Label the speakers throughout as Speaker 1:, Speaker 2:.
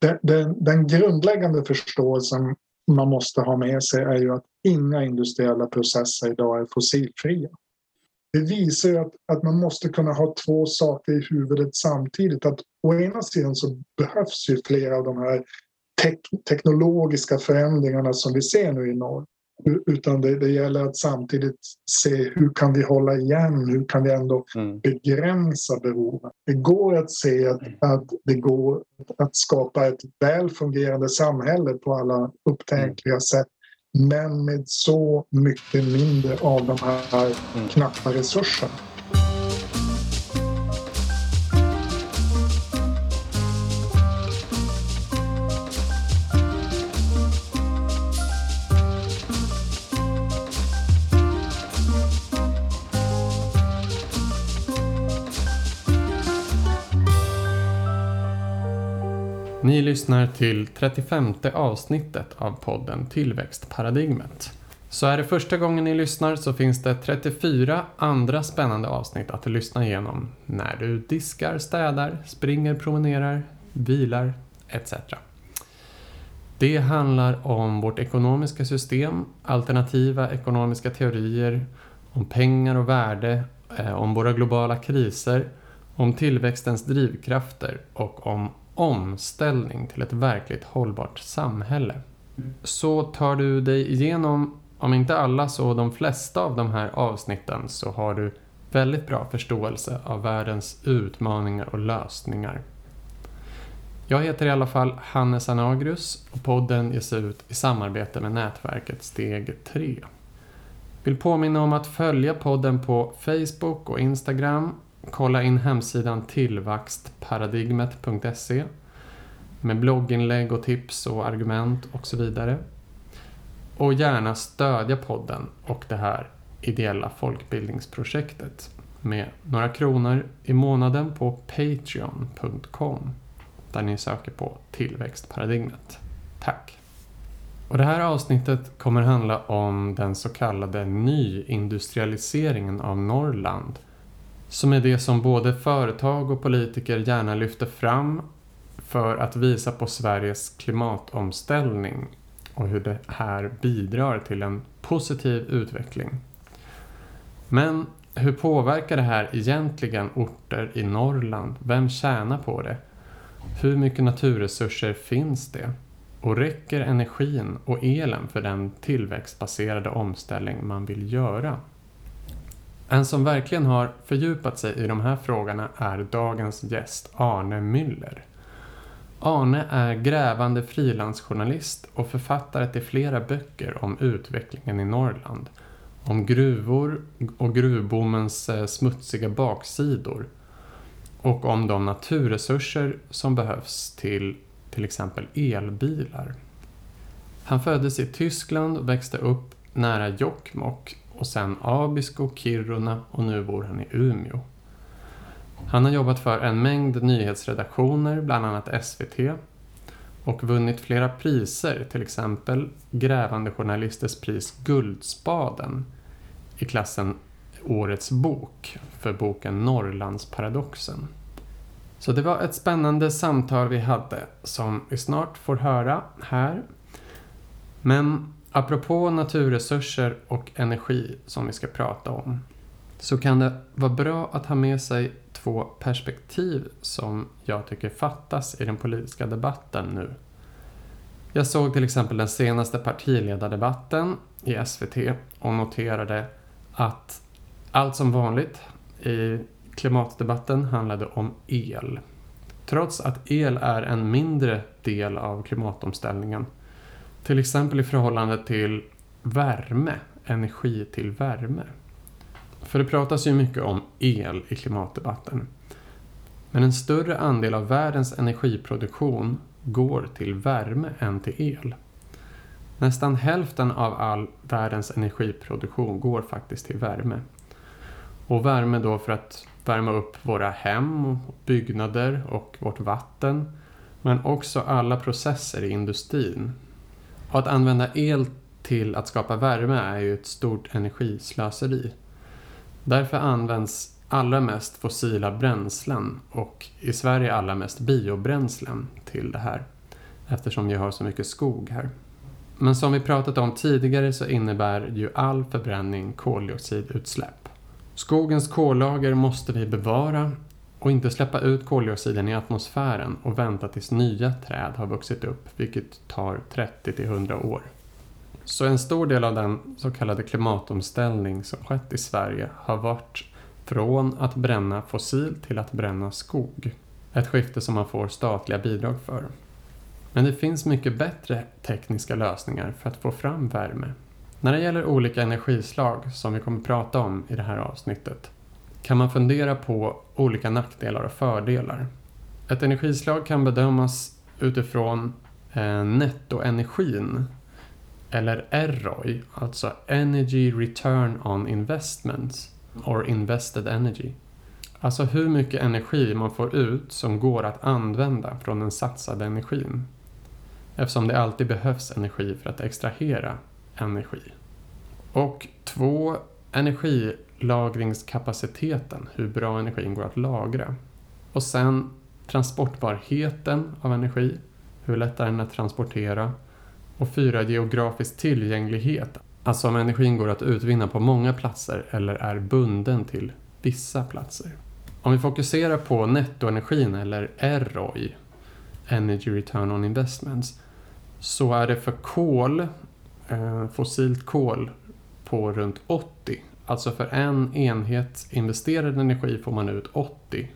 Speaker 1: den, den, den grundläggande förståelsen man måste ha med sig är ju att inga industriella processer idag är fossilfria. Det visar ju att, att man måste kunna ha två saker i huvudet samtidigt. Att å ena sidan så behövs ju flera av de här tek teknologiska förändringarna som vi ser nu i norr. Utan det, det, gäller att samtidigt se hur kan vi hålla igen, hur kan vi ändå mm. begränsa behoven. Det går att se att, att det går att skapa ett väl fungerande samhälle på alla upptänkliga mm. sätt men med så mycket mindre av de här mm. knappa resurserna.
Speaker 2: Ni lyssnar till 35 avsnittet av podden Tillväxtparadigmet. Så är det första gången ni lyssnar så finns det 34 andra spännande avsnitt att lyssna igenom när du diskar, städar, springer, promenerar, vilar etc. Det handlar om vårt ekonomiska system, alternativa ekonomiska teorier, om pengar och värde, eh, om våra globala kriser, om tillväxtens drivkrafter och om omställning till ett verkligt hållbart samhälle. Så tar du dig igenom, om inte alla så de flesta av de här avsnitten så har du väldigt bra förståelse av världens utmaningar och lösningar. Jag heter i alla fall Hannes Anagrius och podden ges ut i samarbete med nätverket Steg 3. Vill påminna om att följa podden på Facebook och Instagram Kolla in hemsidan tillvaxtparadigmet.se med blogginlägg och tips och argument och så vidare. Och gärna stödja podden och det här ideella folkbildningsprojektet med några kronor i månaden på patreon.com där ni söker på tillväxtparadigmet. Tack! Och det här avsnittet kommer handla om den så kallade nyindustrialiseringen av Norrland som är det som både företag och politiker gärna lyfter fram för att visa på Sveriges klimatomställning och hur det här bidrar till en positiv utveckling. Men hur påverkar det här egentligen orter i Norrland? Vem tjänar på det? Hur mycket naturresurser finns det? Och räcker energin och elen för den tillväxtbaserade omställning man vill göra? En som verkligen har fördjupat sig i de här frågorna är dagens gäst Arne Müller. Arne är grävande frilansjournalist och författare till flera böcker om utvecklingen i Norrland. Om gruvor och gruvboomens eh, smutsiga baksidor. Och om de naturresurser som behövs till till exempel elbilar. Han föddes i Tyskland och växte upp nära Jokkmokk och sen Abisko, Kiruna och nu bor han i Umeå. Han har jobbat för en mängd nyhetsredaktioner, bland annat SVT, och vunnit flera priser, till exempel Grävande Journalisters pris Guldspaden i klassen Årets bok för boken Norrlandsparadoxen. Så det var ett spännande samtal vi hade som vi snart får höra här. Men Apropå naturresurser och energi som vi ska prata om så kan det vara bra att ha med sig två perspektiv som jag tycker fattas i den politiska debatten nu. Jag såg till exempel den senaste partiledardebatten i SVT och noterade att allt som vanligt i klimatdebatten handlade om el. Trots att el är en mindre del av klimatomställningen till exempel i förhållande till värme, energi till värme. För det pratas ju mycket om el i klimatdebatten. Men en större andel av världens energiproduktion går till värme än till el. Nästan hälften av all världens energiproduktion går faktiskt till värme. Och värme då för att värma upp våra hem, byggnader och vårt vatten. Men också alla processer i industrin och att använda el till att skapa värme är ju ett stort energislöseri. Därför används allra mest fossila bränslen och i Sverige allra mest biobränslen till det här. eftersom vi har så mycket skog här. Men som vi pratat om tidigare så innebär ju all förbränning koldioxidutsläpp. Skogens kollager måste vi bevara och inte släppa ut koldioxiden i atmosfären och vänta tills nya träd har vuxit upp, vilket tar 30 till 100 år. Så en stor del av den så kallade klimatomställning som skett i Sverige har varit från att bränna fossil till att bränna skog. Ett skifte som man får statliga bidrag för. Men det finns mycket bättre tekniska lösningar för att få fram värme. När det gäller olika energislag som vi kommer prata om i det här avsnittet kan man fundera på olika nackdelar och fördelar. Ett energislag kan bedömas utifrån eh, nettoenergin eller ROI, alltså Energy Return on Investments or Invested Energy. Alltså hur mycket energi man får ut som går att använda från den satsade energin. Eftersom det alltid behövs energi för att extrahera energi. Och två, energi... Lagringskapaciteten, hur bra energin går att lagra. Och sen transportbarheten av energi, hur lätt är den att transportera. Och fyra, geografisk tillgänglighet, alltså om energin går att utvinna på många platser eller är bunden till vissa platser. Om vi fokuserar på nettoenergin eller ROI, Energy Return on Investments, så är det för kol, eh, fossilt kol, på runt 80. Alltså för en enhet investerad energi får man ut 80.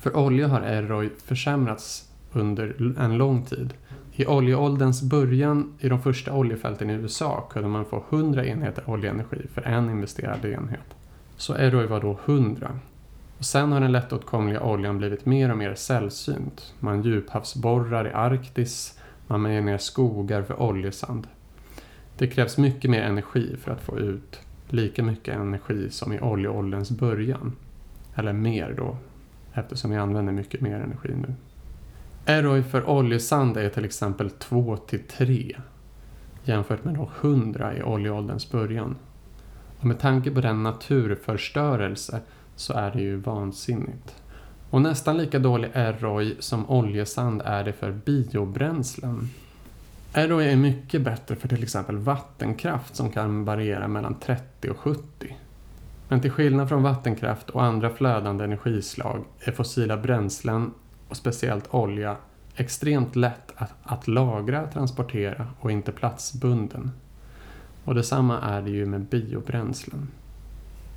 Speaker 2: För olja har ROI försämrats under en lång tid. I oljeålderns början i de första oljefälten i USA kunde man få 100 enheter oljeenergi för en investerad enhet. Så ROI var då 100. Och sen har den lättåtkomliga oljan blivit mer och mer sällsynt. Man djuphavsborrar i Arktis, man mejer ner skogar för oljesand. Det krävs mycket mer energi för att få ut lika mycket energi som i oljeålderns början. Eller mer då, eftersom vi använder mycket mer energi nu. ROI för oljesand är till exempel 2 till 3 jämfört med 100 i oljeålderns början. Och med tanke på den naturförstörelse så är det ju vansinnigt. Och nästan lika dålig ROI som oljesand är det för biobränslen. ROI är mycket bättre för till exempel vattenkraft som kan variera mellan 30 och 70. Men till skillnad från vattenkraft och andra flödande energislag är fossila bränslen och speciellt olja extremt lätt att, att lagra, transportera och inte platsbunden. Och detsamma är det ju med biobränslen.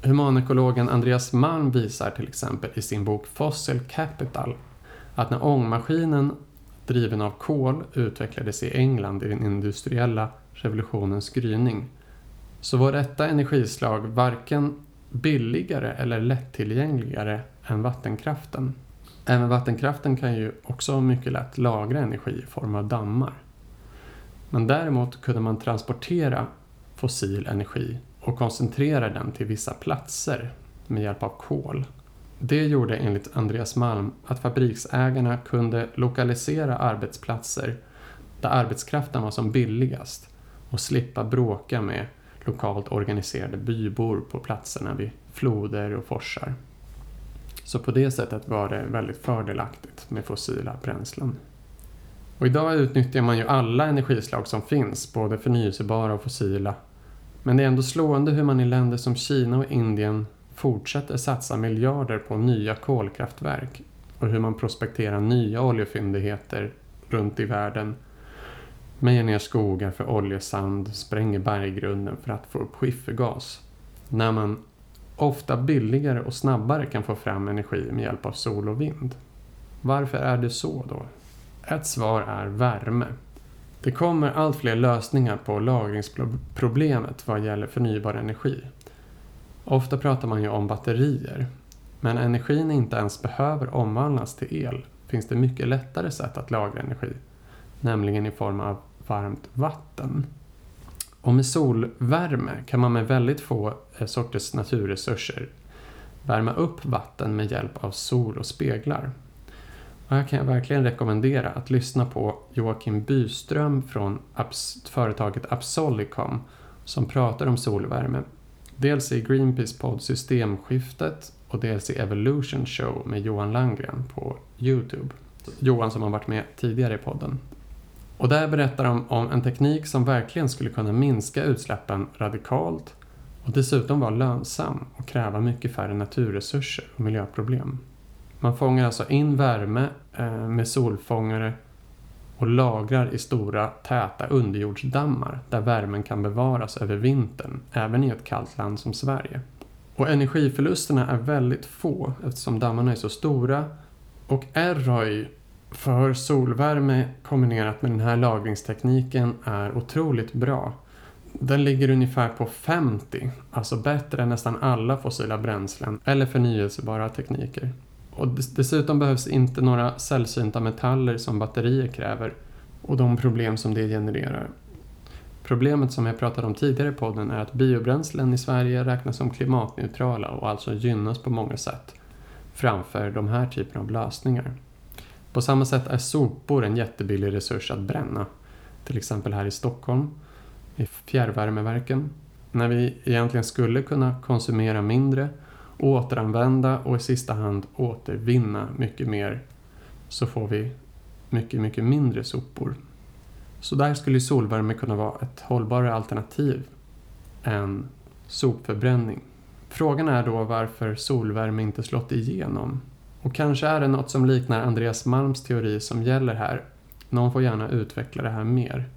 Speaker 2: Humanekologen Andreas Malm visar till exempel i sin bok Fossil Capital att när ångmaskinen driven av kol utvecklades i England i den industriella revolutionens gryning så var detta energislag varken billigare eller lättillgängligare än vattenkraften. Även vattenkraften kan ju också mycket lätt lagra energi i form av dammar. Men däremot kunde man transportera fossil energi och koncentrera den till vissa platser med hjälp av kol. Det gjorde enligt Andreas Malm att fabriksägarna kunde lokalisera arbetsplatser där arbetskraften var som billigast och slippa bråka med lokalt organiserade bybor på platserna vid floder och forsar. Så på det sättet var det väldigt fördelaktigt med fossila bränslen. Och idag utnyttjar man ju alla energislag som finns, både förnyelsebara och fossila. Men det är ändå slående hur man i länder som Kina och Indien fortsätter satsa miljarder på nya kolkraftverk och hur man prospekterar nya oljefyndigheter runt i världen mejar ner skogar för oljesand, spränger berggrunden för att få upp skiffergas. När man ofta billigare och snabbare kan få fram energi med hjälp av sol och vind. Varför är det så då? Ett svar är värme. Det kommer allt fler lösningar på lagringsproblemet vad gäller förnybar energi. Ofta pratar man ju om batterier. Men energin inte ens behöver omvandlas till el finns det mycket lättare sätt att lagra energi. Nämligen i form av varmt vatten. Och med solvärme kan man med väldigt få eh, sorters naturresurser värma upp vatten med hjälp av sol och speglar. Och här kan jag verkligen rekommendera att lyssna på Joakim Byström från företaget Absolicom som pratar om solvärme. Dels i Greenpeace podd Systemskiftet och dels i Evolution Show med Johan Landgren på Youtube. Johan som har varit med tidigare i podden. Och där berättar de om en teknik som verkligen skulle kunna minska utsläppen radikalt och dessutom vara lönsam och kräva mycket färre naturresurser och miljöproblem. Man fångar alltså in värme eh, med solfångare och lagrar i stora täta underjordsdammar där värmen kan bevaras över vintern, även i ett kallt land som Sverige. Och energiförlusterna är väldigt få eftersom dammarna är så stora och ROI för solvärme kombinerat med den här lagringstekniken är otroligt bra. Den ligger ungefär på 50, alltså bättre än nästan alla fossila bränslen eller förnyelsebara tekniker. Och dessutom behövs inte några sällsynta metaller som batterier kräver och de problem som det genererar. Problemet som jag pratade om tidigare i podden är att biobränslen i Sverige räknas som klimatneutrala och alltså gynnas på många sätt framför de här typerna av lösningar. På samma sätt är sopor en jättebillig resurs att bränna. Till exempel här i Stockholm, i fjärrvärmeverken. När vi egentligen skulle kunna konsumera mindre, återanvända och i sista hand återvinna mycket mer så får vi mycket, mycket mindre sopor. Så där skulle solvärme kunna vara ett hållbarare alternativ än sopförbränning. Frågan är då varför solvärme inte slått igenom. Och kanske är det något som liknar Andreas Malms teori som gäller här. Någon får gärna utveckla det här mer.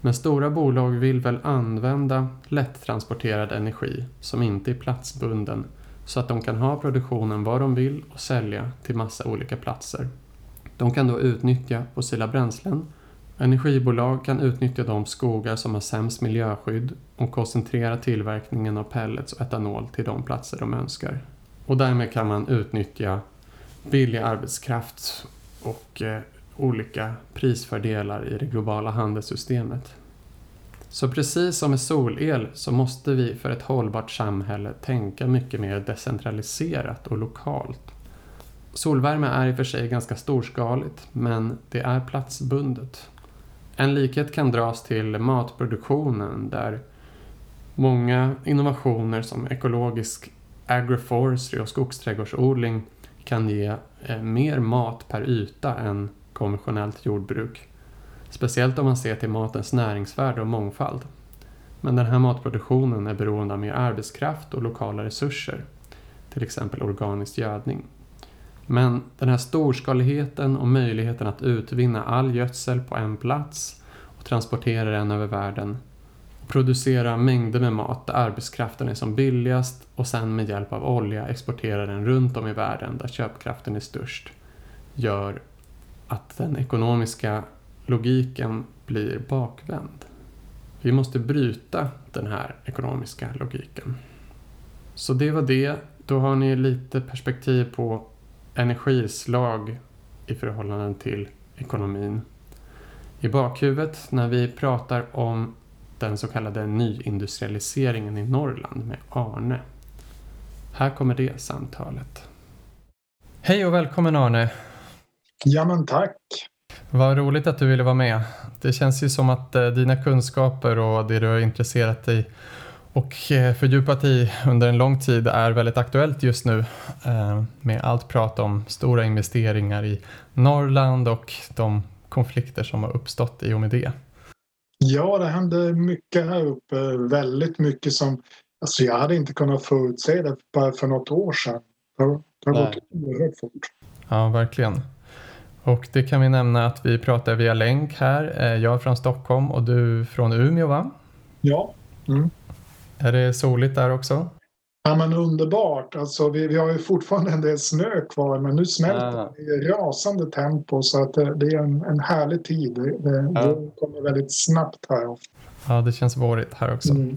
Speaker 2: Men stora bolag vill väl använda lättransporterad energi som inte är platsbunden så att de kan ha produktionen var de vill och sälja till massa olika platser. De kan då utnyttja fossila bränslen. Energibolag kan utnyttja de skogar som har sämst miljöskydd och koncentrera tillverkningen av pellets och etanol till de platser de önskar. Och därmed kan man utnyttja billig arbetskraft och eh, olika prisfördelar i det globala handelssystemet. Så precis som med solel så måste vi för ett hållbart samhälle tänka mycket mer decentraliserat och lokalt. Solvärme är i och för sig ganska storskaligt men det är platsbundet. En likhet kan dras till matproduktionen där många innovationer som ekologisk agroforestry och skogsträdgårdsodling kan ge eh, mer mat per yta än konventionellt jordbruk. Speciellt om man ser till matens näringsvärde och mångfald. Men den här matproduktionen är beroende av mer arbetskraft och lokala resurser, till exempel organisk gödning. Men den här storskaligheten och möjligheten att utvinna all gödsel på en plats och transportera den över världen och producera mängder med mat där arbetskraften är som billigast och sen med hjälp av olja exportera den runt om i världen där köpkraften är störst gör att den ekonomiska logiken blir bakvänd. Vi måste bryta den här ekonomiska logiken. Så det var det. Då har ni lite perspektiv på energislag i förhållande till ekonomin. I bakhuvudet när vi pratar om den så kallade nyindustrialiseringen i Norrland med Arne. Här kommer det samtalet. Hej och välkommen Arne!
Speaker 1: Ja men tack!
Speaker 2: Vad roligt att du ville vara med. Det känns ju som att eh, dina kunskaper och det du har intresserat dig och eh, fördjupat i under en lång tid är väldigt aktuellt just nu eh, med allt prat om stora investeringar i Norrland och de konflikter som har uppstått i och med det.
Speaker 1: Ja, det hände mycket här uppe. Väldigt mycket som alltså jag hade inte kunnat förutse det bara för något år sedan. Det har gått oerhört fort.
Speaker 2: Ja, verkligen. Och det kan vi nämna att vi pratar via länk här. Eh, jag är från Stockholm och du från Umeå va?
Speaker 1: Ja. Mm.
Speaker 2: Är det soligt där också?
Speaker 1: Ja men underbart. Alltså, vi, vi har ju fortfarande en del snö kvar men nu smälter ah. det i rasande tempo så att det, det är en, en härlig tid. Det, det kommer väldigt snabbt här.
Speaker 2: Ja det känns vårigt här också. Mm.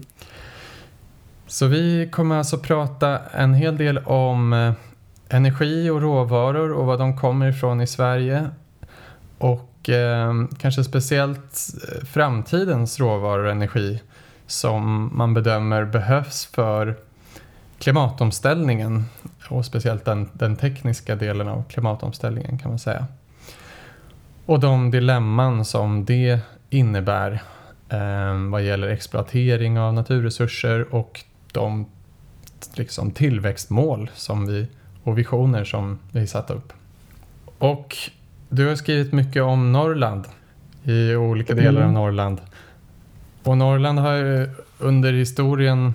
Speaker 2: Så vi kommer alltså prata en hel del om eh, energi och råvaror och var de kommer ifrån i Sverige. Och eh, kanske speciellt eh, framtidens råvaror och energi som man bedömer behövs för klimatomställningen och speciellt den, den tekniska delen av klimatomställningen kan man säga. Och de dilemman som det innebär eh, vad gäller exploatering av naturresurser och de liksom, tillväxtmål som vi, och visioner som vi satt upp. Och du har skrivit mycket om Norrland i olika delar av Norrland. Och Norrland har ju under historien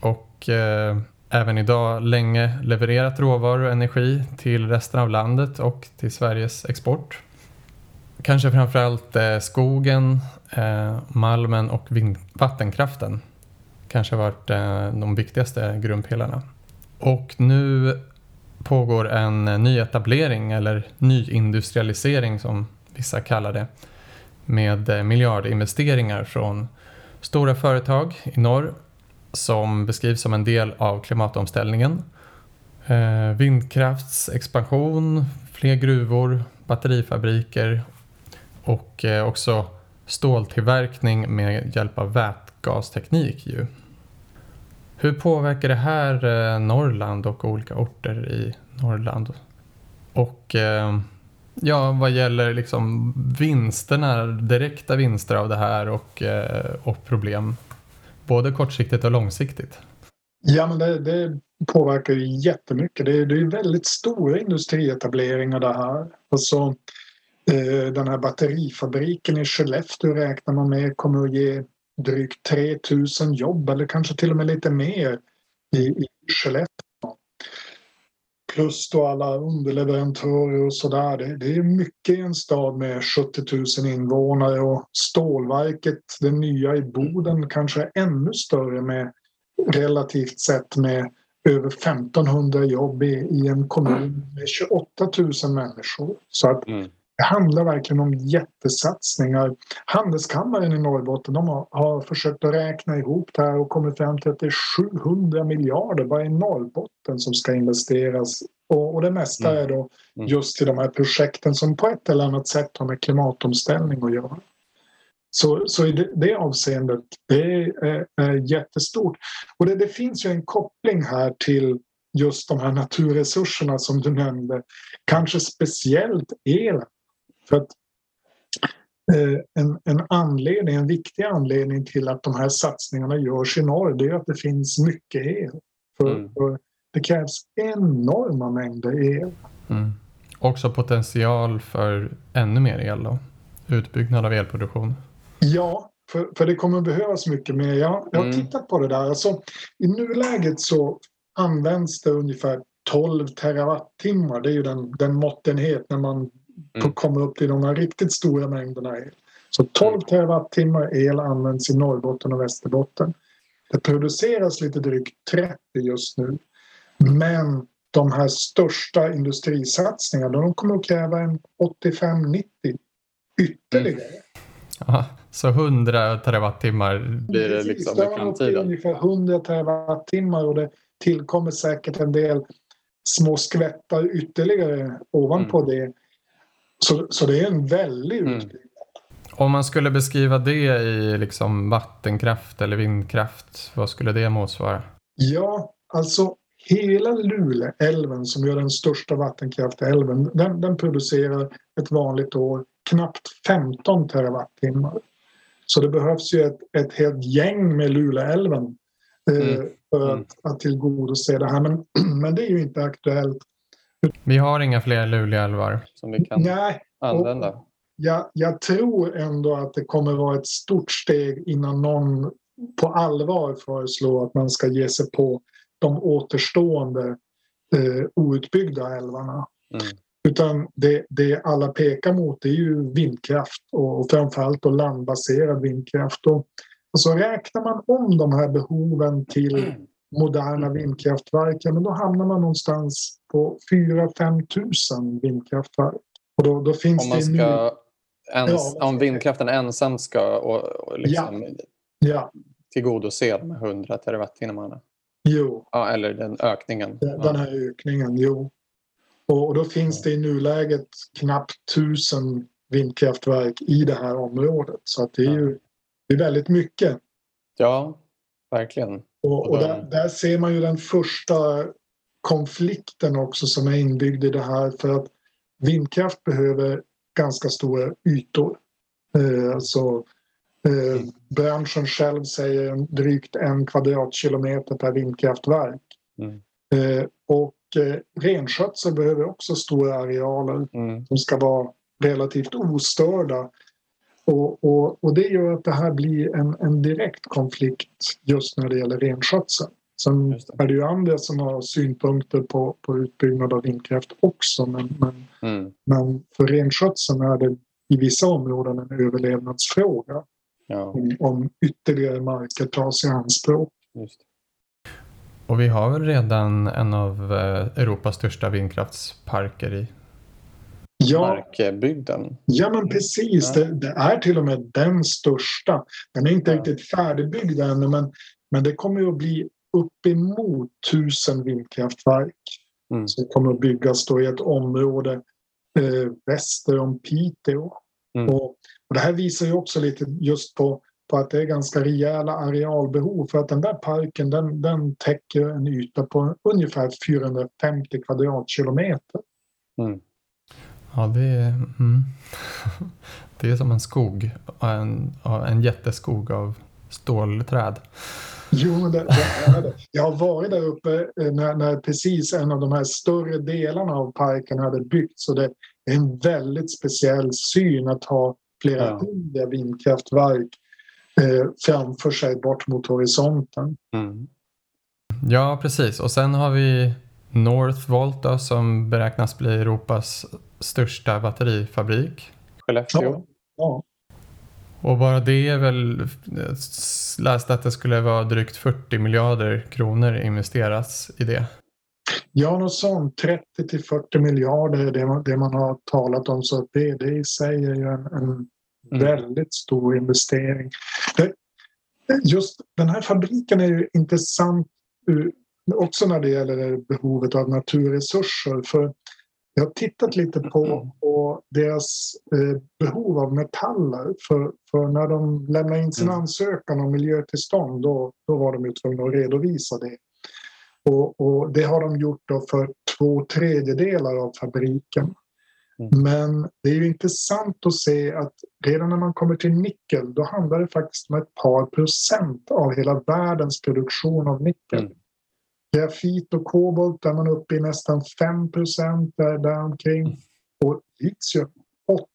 Speaker 2: och eh, även idag länge levererat råvaror och energi till resten av landet och till Sveriges export. Kanske framförallt eh, skogen, eh, malmen och vattenkraften kanske har varit eh, de viktigaste grundpelarna. Och nu pågår en eh, nyetablering eller nyindustrialisering som vissa kallar det med eh, miljardinvesteringar från stora företag i norr som beskrivs som en del av klimatomställningen. Eh, vindkraftsexpansion, fler gruvor, batterifabriker och eh, också ståltillverkning med hjälp av vätgasteknik. Ju. Hur påverkar det här eh, Norrland och olika orter i Norrland? Och eh, ja, vad gäller liksom vinsterna, direkta vinster av det här och, eh, och problem, både kortsiktigt och långsiktigt?
Speaker 1: Ja, men det, det påverkar ju jättemycket. Det är, det är väldigt stora industrietableringar det här. Alltså, den här batterifabriken i Skellefteå räknar man med kommer att ge drygt 3000 jobb eller kanske till och med lite mer i, i Skellefteå. Plus då alla underleverantörer och sådär. Det, det är mycket i en stad med 70 000 invånare och stålverket, det nya i Boden, kanske är ännu större med relativt sett med över 1500 jobb i, i en kommun med 28 000 människor. Så att
Speaker 3: Mm
Speaker 1: det handlar verkligen om jättesatsningar. Handelskammaren i Norrbotten de har, har försökt att räkna ihop det här och kommit fram till att det är 700 miljarder bara i Norrbotten som ska investeras. Och, och det mesta
Speaker 3: Mm.
Speaker 1: är då
Speaker 3: Mm.
Speaker 1: just i de här projekten som på ett eller annat sätt har med klimatomställning att göra. Så, så i det, det avseendet, det är, är, är jättestort. Och det, det finns ju en koppling här till just de här naturresurserna som du nämnde. Kanske speciellt elen. För att eh, en, en anledning, en viktig anledning till att de här satsningarna görs i norr det är att det finns mycket el. För,
Speaker 3: Mm.
Speaker 1: för det krävs enorma mängder el.
Speaker 2: Mm. Också potential för ännu mer el då? Utbyggnad av elproduktion.
Speaker 1: Ja, för, för det kommer behövas mycket mer. Jag, jag har
Speaker 3: Mm.
Speaker 1: tittat på det där. Alltså, I nuläget så används det ungefär 12 terawattimmar. Det är ju den, den måttenhet när man
Speaker 3: Mm.
Speaker 1: kommer upp till de här riktigt stora mängderna el. Så 12 terawattimmar el används i Norrbotten och Västerbotten. Det produceras lite drygt 30 just nu. Men de här största industrisatsningarna de kommer att kräva en 85-90 ytterligare.
Speaker 2: Aha, så 100 terawattimmar.
Speaker 3: Blir det liksom i framtiden?
Speaker 1: ungefär 100 terawattimmar och det tillkommer säkert en del små skvättar ytterligare ovanpå det. Så, så det är en väldig
Speaker 3: Mm.
Speaker 1: utbyggnad.
Speaker 2: Om man skulle beskriva det i liksom vattenkraft eller vindkraft, vad skulle det motsvara?
Speaker 1: Ja, alltså hela Luleälven som är den största vattenkraftälven den, den producerar ett vanligt år knappt 15 terawattimmar. Så det behövs ju ett, ett helt gäng med Luleälven eh,
Speaker 3: Mm.
Speaker 1: för
Speaker 3: Mm.
Speaker 1: att, att tillgodose det här. Men, men det är ju inte aktuellt.
Speaker 2: Vi har inga fler Luleälvar.
Speaker 3: Som vi kan
Speaker 1: Nej,
Speaker 3: använda.
Speaker 1: jag, jag tror ändå att det kommer vara ett stort steg innan någon på allvar föreslår att man ska ge sig på de återstående eh, outbyggda älvarna.
Speaker 3: Mm.
Speaker 1: Utan det, det alla pekar mot är ju vindkraft och, och framförallt då landbaserad vindkraft. Och, och så räknar man om de här behoven till moderna vindkraftverk, ja, men då hamnar man någonstans på 4-5 tusen vindkraftverk. Och då, då finns
Speaker 3: Om man
Speaker 1: det
Speaker 3: ska ens,
Speaker 1: Ja,
Speaker 3: om vindkraften ensam ska och, och liksom
Speaker 1: Ja,
Speaker 3: tillgodose de här 100 terawattimmarna.
Speaker 1: jo,
Speaker 3: Ja, eller den ökningen.
Speaker 1: den
Speaker 3: Ja.
Speaker 1: här ökningen, jo. Och, och då finns det i nuläget knappt tusen vindkraftverk i det här området. Så att det är ju det är väldigt mycket.
Speaker 3: ja, verkligen.
Speaker 1: Och,
Speaker 3: Och
Speaker 1: där, där ser man ju den första konflikten också som är inbyggd i det här. För att vindkraft behöver ganska stora ytor. Eh, alltså, eh, branschen själv säger drygt en kvadratkilometer per vindkraftverk.
Speaker 3: Mm.
Speaker 1: Eh, och eh, renskötsel behöver också stora arealer
Speaker 3: Mm.
Speaker 1: som ska vara relativt ostörda. Och, och, och det gör att det här blir en, en direkt konflikt just när det gäller renskötsel. Sen
Speaker 3: det.
Speaker 1: är det ju andra som har synpunkter på, på utbyggnad av vindkraft också men, men,
Speaker 3: Mm.
Speaker 1: men för renskötseln är det i vissa områden en överlevnadsfråga
Speaker 3: Ja,
Speaker 1: om, om ytterligare marker tas i anspråk.
Speaker 3: just.
Speaker 2: Och vi har väl redan en av eh, Europas största vindkraftsparker i.
Speaker 1: Ja,
Speaker 3: Markbygden.
Speaker 1: ja men precis. Det, det är till och med den största. Den är inte
Speaker 3: Ja.
Speaker 1: riktigt färdigbyggd ännu men, men det kommer att bbli uppemot tusen vindkraftverk
Speaker 3: Mm.
Speaker 1: som kommer att byggas då i ett område eh, väster om Piteå.
Speaker 3: Mm.
Speaker 1: Och, och det här visar ju också lite just på, på att det är ganska rejäla arealbehov för att den där parken den, den täcker en yta på ungefär 450 kvadratkilometer.
Speaker 3: Mm.
Speaker 2: Ja, det är, mm. det är som en skog. En, en jätteskog av stålträd.
Speaker 1: Jo, men det, det är det. Jag har varit där uppe eh, när, när precis en av de här större delarna av parken hade byggts. Och det är en väldigt speciell syn att ha flera
Speaker 3: Ja.
Speaker 1: hundra vindkraftverk eh, framför sig bort mot horisonten.
Speaker 3: Mm.
Speaker 2: Ja, precis. Och sen har vi Northvolt då, som beräknas bli Europas största batterifabrik.
Speaker 3: Skellefteå.
Speaker 1: Ja,
Speaker 2: Och bara det är väl, jag läste att det skulle vara drygt 40 miljarder kronor investeras i det.
Speaker 1: ja något sånt. 30 till 40 miljarder är det, man- det man har talat om. Så det, det i sig är ju en, en
Speaker 3: Mm.
Speaker 1: väldigt stor investering. Det, just den här fabriken är ju intressant ur- också när det gäller behovet av naturresurser. För jag har tittat lite på, på deras eh, behov av metaller. För, för när de lämnade in sin
Speaker 3: Mm.
Speaker 1: ansökan om miljötillstånd då, då var de ju tvungna att redovisa det. Och, och det har de gjort då för två tredjedelar av fabriken.
Speaker 3: Mm.
Speaker 1: Men det är ju intressant att se att redan när man kommer till nickel då handlar det faktiskt om ett par procent av hela världens produktion av nickel.
Speaker 3: Mm.
Speaker 1: Grafit och kobolt är man uppe i nästan 5 procent där, däromkring. Och litium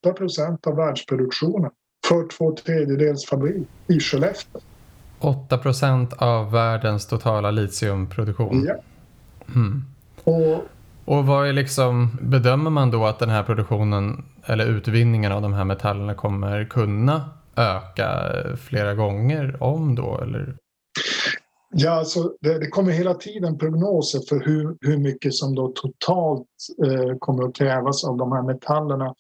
Speaker 1: 8 procent av världsproduktionen för två tredjedels fabrik i Skellefteå.
Speaker 2: 8 procent av världens totala litiumproduktion.
Speaker 1: Ja.
Speaker 2: Mm.
Speaker 1: Och
Speaker 2: Och vad är liksom, bedömer man då att den här produktionen eller utvinningen av de här metallerna kommer kunna öka flera gånger om då? Eller?
Speaker 1: Ja, alltså det, det kommer hela tiden prognoser för hur, hur mycket som då totalt eh, kommer att krävas av de här metallerna.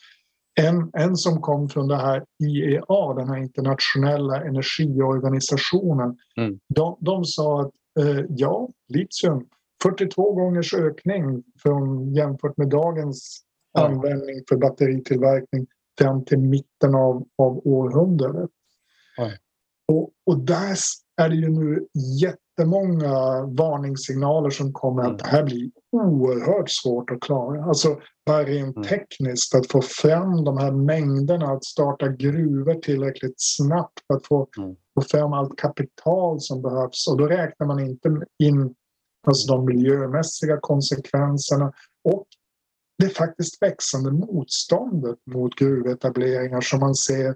Speaker 1: En, en som kom från det här IEA, den här internationella energiorganisationen,
Speaker 3: Mm.
Speaker 1: de, de sa att eh, ja, litium, 42 gångers ökning från, jämfört med dagens
Speaker 3: Ja.
Speaker 1: användning för batteritillverkning fram till mitten av, av århundradet.
Speaker 3: Oj.
Speaker 1: Och, och där är det ju nu jättemånga varningssignaler som kommer
Speaker 3: Mm.
Speaker 1: att det här blir oerhört svårt att klara. Alltså bara rent
Speaker 3: Mm.
Speaker 1: tekniskt att få fram de här mängderna, att starta gruvor tillräckligt snabbt, att få,
Speaker 3: Mm.
Speaker 1: få fram allt kapital som behövs. Och då räknar man inte in alltså de miljömässiga konsekvenserna och det faktiskt växande motståndet mot gruvetableringar som man ser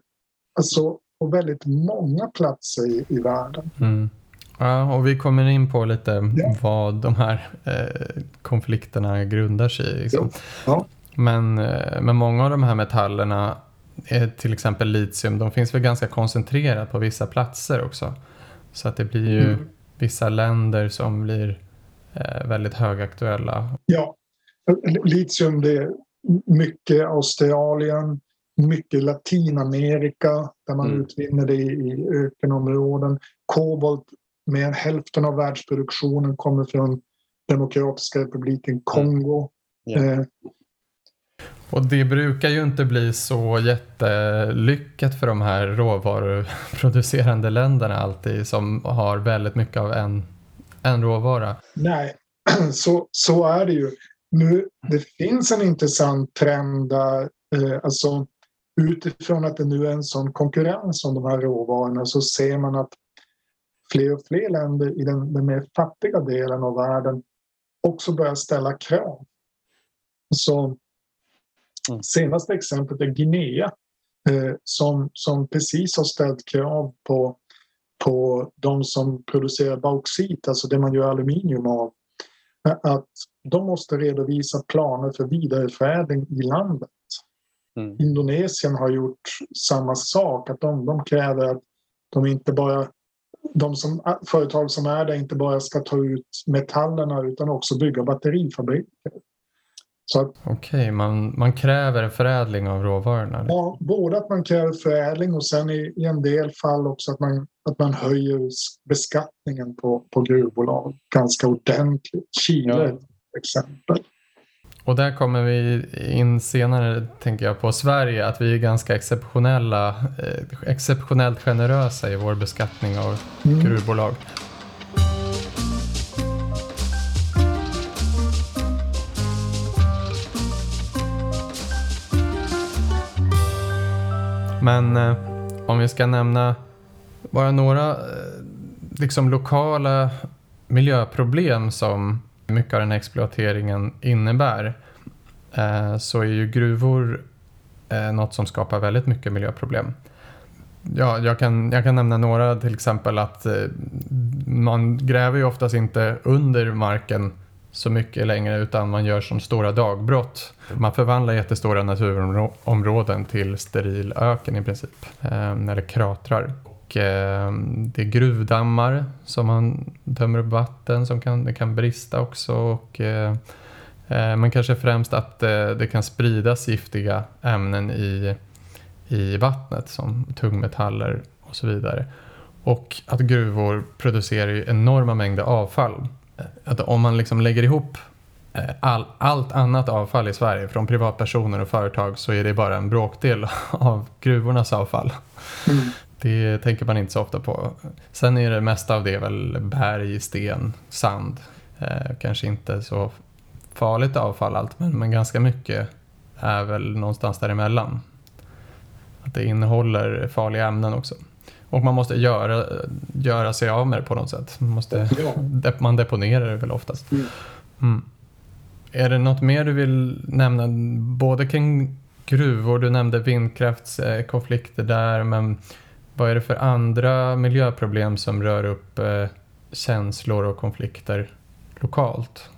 Speaker 1: alltså, på väldigt många platser i, i världen.
Speaker 2: Mm. Ja, och vi kommer in på lite
Speaker 1: Ja.
Speaker 2: vad de här eh, konflikterna grundar sig i. Liksom.
Speaker 1: Ja.
Speaker 2: Men, eh, men många av de här metallerna, till exempel litium, de finns väl ganska koncentrerat på vissa platser också. Så att det blir ju
Speaker 1: Mm.
Speaker 2: vissa länder som blir eh, väldigt högaktuella.
Speaker 1: Ja, litium det är mycket Australien, mycket Latinamerika där man
Speaker 3: Mm.
Speaker 1: utvinner det i ökenområden. Kobolt, mer än hälften av världsproduktionen kommer från Demokratiska republiken Kongo.
Speaker 3: Ja.
Speaker 1: Eh,
Speaker 2: Och det brukar ju inte bli så jättelyckat för de här råvaruproducerande länderna alltid som har väldigt mycket av en, en råvara.
Speaker 1: Nej, så, så är det ju. Nu, det finns en intressant trend där, eh, alltså utifrån att det nu är en sån konkurrens om de här råvarorna så ser man att fler och fler länder i den, den mer fattiga delen av världen också börjar ställa krav. Så
Speaker 3: Mm.
Speaker 1: senaste exemplet är Guinea. eh, som, som precis har ställt krav på, på de som producerar bauxit, alltså det man gör aluminium av, att de måste redovisa planer för vidareförädling i landet. Mm. Indonesien har gjort samma sak, att de, de kräver att de inte bara de som, företag som är där inte bara ska ta ut metallerna utan också bygga batterifabriker.
Speaker 2: Okej, okay, man, man kräver förädling av råvarorna?
Speaker 1: Ja, både att man kräver förädling och sen i, i en del fall också att man, att man höjer beskattningen på, på gruvbolag ganska ordentligt. Chile ja. ett exempel.
Speaker 2: Och där kommer vi in senare, tänker jag, på Sverige, att vi är ganska exceptionella, eh, exceptionellt generösa i vår beskattning av mm. gruvbolag. Men eh, om vi ska nämna bara några eh, liksom lokala miljöproblem som mycket av den här exploateringen innebär eh, så är ju gruvor eh, något som skapar väldigt mycket miljöproblem. Ja, jag, kan, jag kan nämna några till exempel att eh, man gräver ju oftast inte under marken så mycket längre utan man gör som stora dagbrott. Man förvandlar jättestora naturområden till steril öken i princip, eller kratrar. Och, eh, det är gruvdammar som man tömmer upp vatten som kan, det kan brista också. Och, eh, eh men kanske främst att eh, det kan spridas giftiga ämnen i, i vattnet som tungmetaller och så vidare. Och att gruvor producerar enorma mängder avfall eh, att om man liksom lägger ihop all, allt annat avfall i Sverige från privatpersoner och företag så är det bara en bråkdel av gruvornas avfall. Mm. Det tänker man inte så ofta på. Sen är det mesta av det väl berg, sten, sand. Eh, kanske inte så farligt avfall allt men, men ganska mycket är väl någonstans däremellan. Att det innehåller farliga ämnen också. Och man måste göra, göra sig av med det på något sätt. Man, måste, ja. man deponerar det väl oftast. Mm. Mm. Är det något mer du vill nämna? Både kring gruvor, du nämnde vindkraftskonflikter där, men vad är det för andra miljöproblem som rör upp eh, känslor och konflikter lokalt?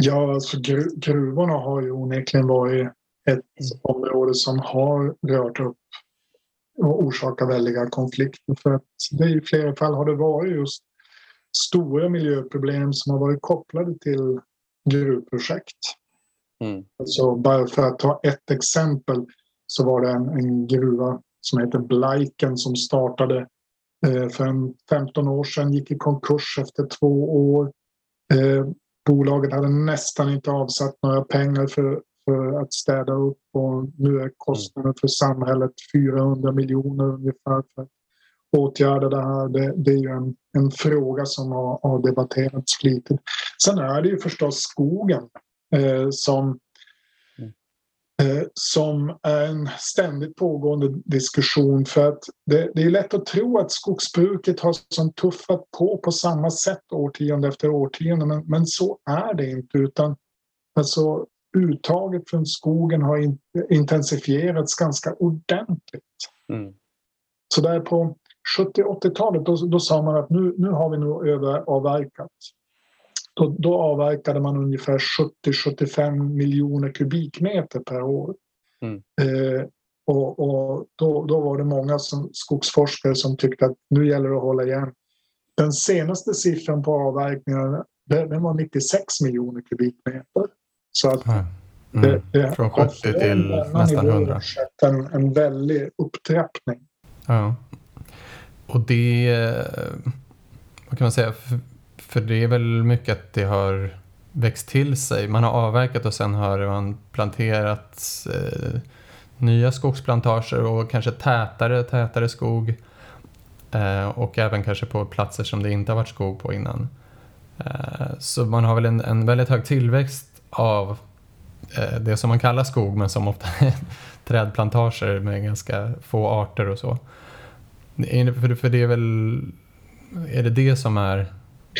Speaker 1: Ja, alltså gruvorna har ju onekligen varit ett område som har rört upp och orsaka väldiga konflikter. För att det I flera fall har det varit just stora miljöproblem som har varit kopplade till gruvprojekt. Mm. Alltså bara för att ta ett exempel så var det en, en gruva som heter Blaiken som startade eh, för 15 år sedan, gick i konkurs efter två år. Eh, bolaget hade nästan inte avsatt några pengar för, för att städa upp och nu är kostnaden för samhället 400 miljoner ungefär för att åtgärda det här. Det, det är ju en, en fråga som har, har, debatterats flitigt. Sen är det ju förstås skogen eh, som som är en ständigt pågående diskussion för att det, det, är lätt att tro att skogsbruket har som tuffat på på samma sätt årtionde efter årtionde men, men så är det inte utan alltså, uttaget från skogen har intensifierats ganska ordentligt. Mm. Så där på 70-80-talet då, då sa man att nu, nu har vi nog överavverkat. Då, då avverkade man ungefär 70-75 miljoner kubikmeter per år. Mm. Eh, och, och då, då, var det många som, skogsforskare som tyckte att nu gäller det att hålla igen. Den senaste siffran på avverkningarna den var 96 miljoner kubikmeter. Så att mm.
Speaker 2: Det, det Från 70 till nästan 100.
Speaker 1: En, en väldig upptrappning.
Speaker 2: Ja. Och det, vad kan man säga, för, det är väl mycket att det har växt till sig. Man har avverkat och sen har man planterat eh, nya skogsplantager och kanske tätare, tätare skog. Eh, och även kanske på platser som det inte har varit skog på innan. Eh, så man har väl en, en väldigt hög tillväxt av eh, det som man kallar skog men som ofta är trädplantager med ganska få arter och så. För, för det är väl, är det det som är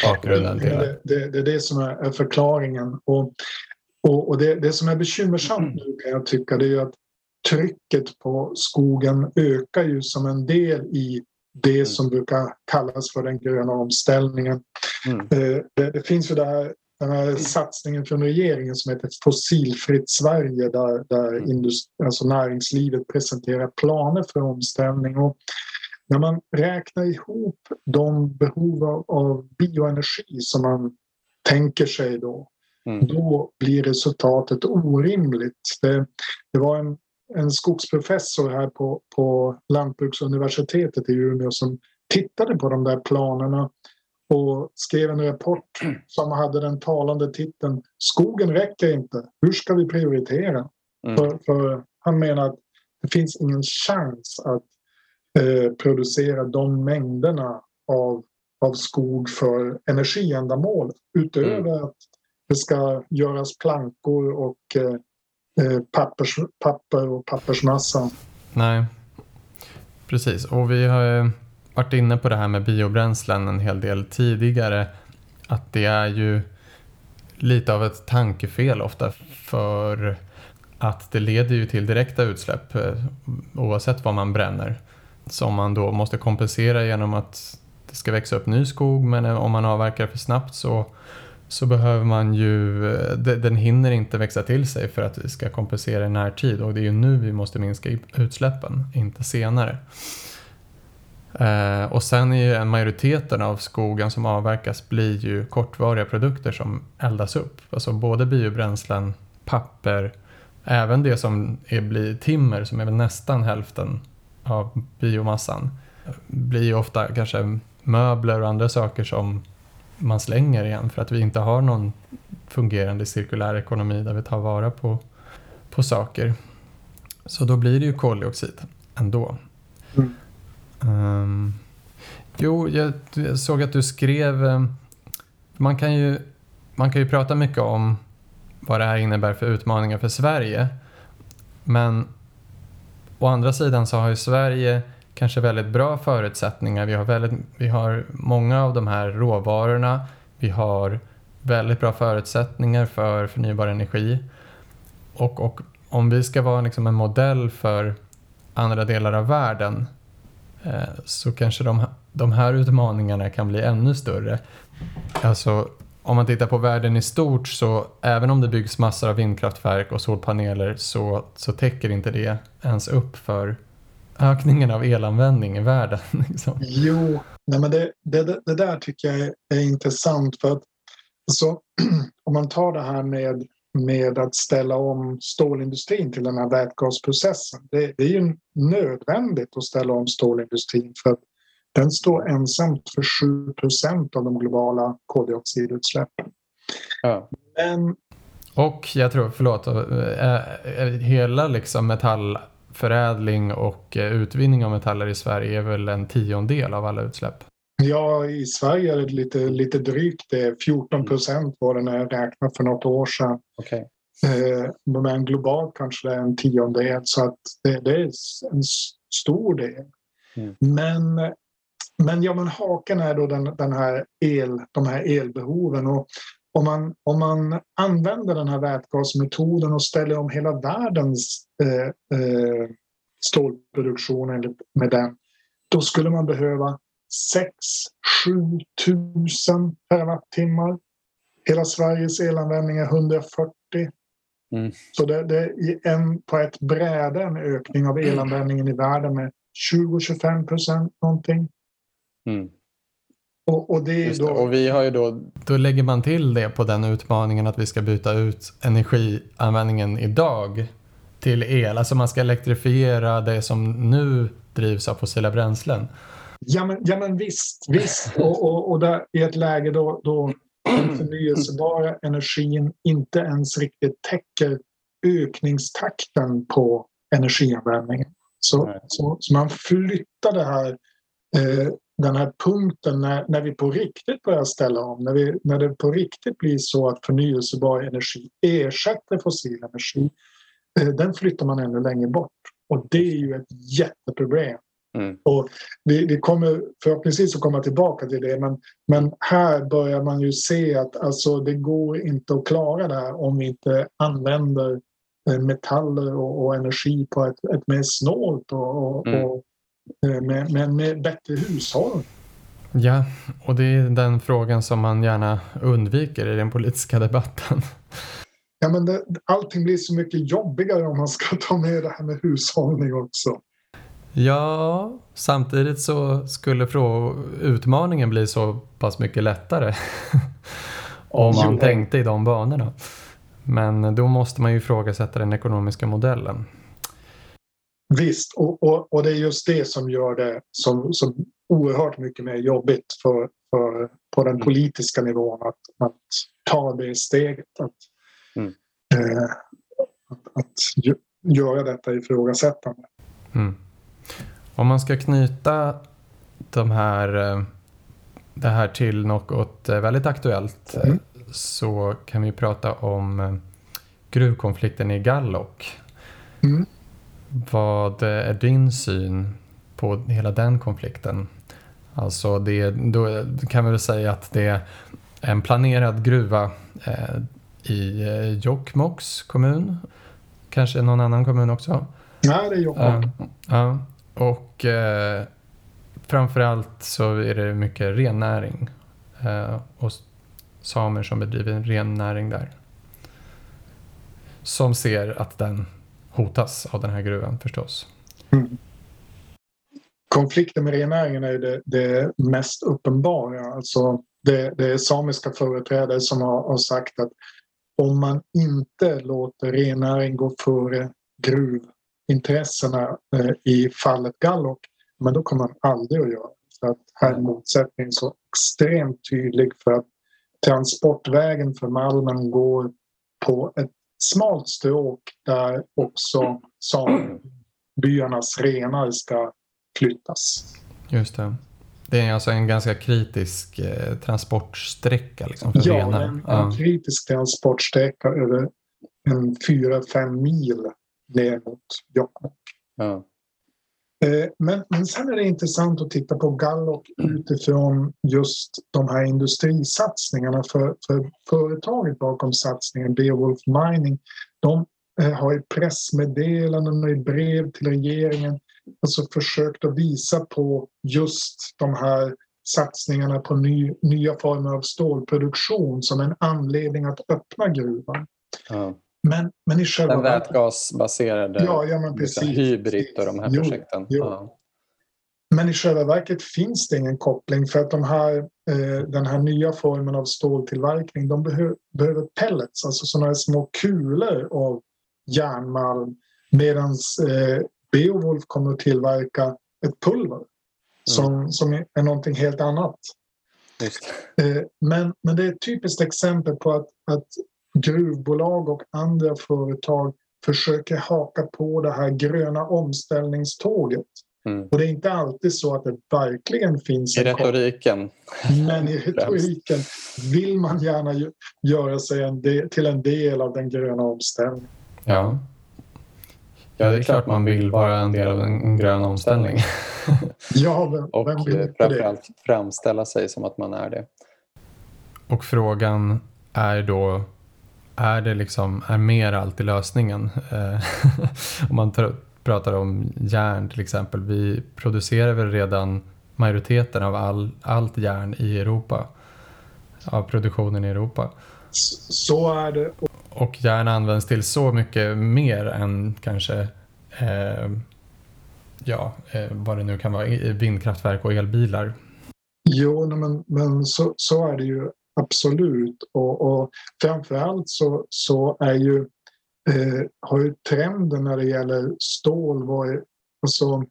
Speaker 2: bakgrunden till
Speaker 1: det? Det, det är det som är förklaringen. Och, och, och det, det som är bekymmersamt nu kan jag tycka det är att trycket på skogen ökar ju som en del i det
Speaker 3: Mm.
Speaker 1: som brukar kallas för den gröna omställningen.
Speaker 3: Mm.
Speaker 1: Eh, Det, det finns ju det här, den här satsningen från regeringen som heter Fossilfritt Sverige där, där
Speaker 3: Mm.
Speaker 1: industri, alltså näringslivet presenterar planer för omställning. Och när man räknar ihop de behov av, av bioenergi som man tänker sig då,
Speaker 3: Mm.
Speaker 1: då blir resultatet orimligt. Det, det var en, en skogsprofessor här på, på Lantbruksuniversitetet i Umeå som tittade på de där planerna och skrev en rapport som hade den talande titeln Skogen räcker inte. Hur ska vi prioritera?
Speaker 3: Mm.
Speaker 1: För, för han menar att det finns ingen chans att eh, producera de mängderna av, av skog för energiändamål utöver att det ska göras plankor och eh, eh, pappers, papper och pappersmassa.
Speaker 2: Nej, precis. Och vi har ju varit inne på det här med biobränslen en hel del tidigare. Att det är ju lite av ett tankefel ofta för att det leder ju till direkta utsläpp eh, oavsett vad man bränner. Som man då måste kompensera genom att det ska växa upp ny skog men om man avverkar för snabbt så, så behöver man ju, eh, den hinner inte växa till sig för att vi ska kompensera i närtid och det är ju nu vi måste minska utsläppen, inte senare. Eh, och sen är ju majoriteten av skogen som avverkas blir ju kortvariga produkter som eldas upp. Alltså både biobränslen, papper, även det som är, blir timmer som är väl nästan hälften av biomassan. Blir ju ofta kanske möbler och andra saker som man slänger igen för att vi inte har någon fungerande cirkulär ekonomi där vi tar vara på, på saker. Så då blir det ju koldioxid ändå.
Speaker 1: Mm.
Speaker 2: Ehm, jo, jag, jag såg att du skrev... eh, Man kan, ju, man kan ju prata mycket om vad det här innebär för utmaningar för Sverige. Men å andra sidan så har ju Sverige kanske väldigt bra förutsättningar. Vi har, väldigt, vi har många av de här råvarorna. Vi har väldigt bra förutsättningar för förnybar energi. Och, och om vi ska vara liksom en modell för andra delar av världen eh, så kanske de, de här utmaningarna kan bli ännu större. Alltså, om man tittar på världen i stort så även om det byggs massor av vindkraftverk och solpaneler så, så täcker inte det ens upp för ökningen av elanvändning i världen. Liksom.
Speaker 1: Jo, nej men det, det, det där tycker jag är, är intressant för att alltså, om man tar det här med, med att ställa om stålindustrin till den här vätgasprocessen. Det, det är ju nödvändigt att ställa om stålindustrin för att den står ensamt för 7% av de globala koldioxidutsläppen.
Speaker 3: Ja.
Speaker 1: Men
Speaker 2: Och jag tror, förlåt, eh, eh, hela liksom metallförädling och eh, utvinning av metaller i Sverige är väl en tiondel av alla utsläpp.
Speaker 1: ja, i Sverige är det lite, lite drygt det. 14 procent var det när jag räknade för något år sedan. Eh, men globalt kanske det är en tiondel så att det, det är en stor del.
Speaker 3: Mm.
Speaker 1: Men, men, ja, men haken är då den, den här el, de här elbehoven. Och om, man, om man använder den här vätgasmetoden och ställer om hela världens eh, eh, stålproduktion enligt- med den då skulle man behöva 6-7 tusen terawattimmar. Hela Sveriges elanvändning är 140.
Speaker 3: Mm.
Speaker 1: Så det, det är en, på ett bräde en ökning av elanvändningen i världen med 20-25 procent någonting.
Speaker 3: Mm.
Speaker 1: Och, och det är
Speaker 3: Just det.
Speaker 1: då...
Speaker 3: Och vi har ju då...
Speaker 2: Då lägger man till det på den utmaningen att vi ska byta ut energianvändningen idag till el. Alltså man ska elektrifiera det som nu drivs av fossila bränslen.
Speaker 1: Ja men, ja, men visst, visst. Och, och, och där, i ett läge då, då den förnyelsebara energin inte ens riktigt täcker ökningstakten på energianvändningen. Så, så, så man flyttar det här, eh, den här punkten när, när vi på riktigt börjar ställa om. När, vi, när det på riktigt blir så att förnyelsebar energi ersätter fossil energi. Eh, den flyttar man ännu längre bort. Och det är ju ett jätteproblem.
Speaker 3: Mm.
Speaker 1: Och vi, vi kommer förhoppningsvis att komma tillbaka till det men, men här börjar man ju se att alltså, det går inte att klara det här om vi inte använder eh, metaller och, och energi på ett, ett mer snålt och, och,
Speaker 3: Mm.
Speaker 1: och eh, med, med, med bättre hushåll.
Speaker 2: Ja, och det är den frågan som man gärna undviker i den politiska debatten.
Speaker 1: Ja, men det, allting blir så mycket jobbigare om man ska ta med det här med hushållning också.
Speaker 2: Ja, samtidigt så skulle utmaningen bli så pass mycket lättare om man
Speaker 1: Jo.
Speaker 2: tänkte i de banorna. Men då måste man ju ifrågasätta den ekonomiska modellen.
Speaker 1: Visst, och, och, och det är just det som gör det som, som oerhört mycket mer jobbigt för, för, på den politiska nivån att, att ta det steget. Att,
Speaker 3: Mm.
Speaker 1: eh, att, att gö- göra detta ifrågasättande.
Speaker 2: Mm. Om man ska knyta de här, eh, det här till något eh, väldigt aktuellt eh,
Speaker 1: Mm.
Speaker 2: så kan vi prata om gruvkonflikten i Gallok.
Speaker 1: Mm.
Speaker 2: Vad är din syn på hela den konflikten? Alltså det, då kan vi väl säga att det är en planerad gruva eh, i eh, Jokkmokks kommun. Kanske någon annan kommun också.
Speaker 1: Nej, det är Jokkmokk.
Speaker 2: Ja, och eh, framförallt så är det mycket rennäring eh, och samer som bedriver rennäring där. Som ser att den hotas av den här gruvan förstås.
Speaker 1: Konflikten med rennäringen är det, det mest uppenbara. Alltså det, det är samiska företrädare som har, har sagt att om man inte låter rennäring gå före gruvintressena eh, i fallet Gallok, men då kommer man aldrig att göra det. Att här är motsättningen så extremt tydlig för att transportvägen för malmen går på ett smalt stråk där också samebyarnas renar ska flyttas.
Speaker 2: Just det. Det är alltså en ganska kritisk eh, transportsträcka liksom, för
Speaker 1: Ja,
Speaker 2: renar.
Speaker 1: en,
Speaker 2: Ja.
Speaker 1: en kritisk transportsträcka över en 4-5 mil ner mot Jokkmokk.
Speaker 3: Ja.
Speaker 1: Eh, Men, men sen är det intressant att titta på Gallok utifrån just de här industrisatsningarna. För, för företaget bakom satsningen, Beowulf Mining, de eh, har i pressmeddelanden och i brev till regeringen alltså försökt att visa på just de här satsningarna på ny, nya former av stålproduktion som en anledning att öppna gruvan.
Speaker 3: Ja.
Speaker 1: Men, men i själva
Speaker 3: Den vätgasbaserade
Speaker 1: Ja, ja, men
Speaker 3: liksom,
Speaker 1: precis.
Speaker 3: Hybrid och de här
Speaker 1: Jo,
Speaker 3: projekten.
Speaker 1: jo.
Speaker 3: Ja.
Speaker 1: Men i själva verket finns det ingen koppling för att de här, eh, den här nya formen av ståltillverkning de behö, behöver pellets, alltså sådana här små kulor av järnmalm medan eh, Beowulf kommer att tillverka ett pulver som, som är någonting helt annat. Eh, men, men det är ett typiskt exempel på att, att gruvbolag och andra företag försöker haka på det här gröna omställningståget.
Speaker 3: Mm.
Speaker 1: Och det är inte alltid så att det verkligen finns
Speaker 3: I
Speaker 1: en
Speaker 3: retoriken.
Speaker 1: Men i retoriken vill man gärna göra sig en del, till en del av den gröna omställningen.
Speaker 2: Ja. ja, det är klart man vill vara en del av en grön omställning.
Speaker 1: Ja, vem,
Speaker 3: Och
Speaker 1: vem vill inte det?
Speaker 3: framförallt framställa sig som att man är det.
Speaker 2: Och frågan är då, är det liksom, är mer alltid lösningen? Eh, om man tar, pratar om järn till exempel, vi producerar väl redan majoriteten av all, allt järn i Europa, av produktionen i Europa.
Speaker 1: Så är det.
Speaker 2: Och järn används till så mycket mer än kanske eh, ja, eh, vad det nu kan vara, vindkraftverk och elbilar.
Speaker 1: Jo, men, men så, så är det ju absolut. Och, och framförallt så, så är ju, eh, har ju trenden när det gäller stål varit alltså,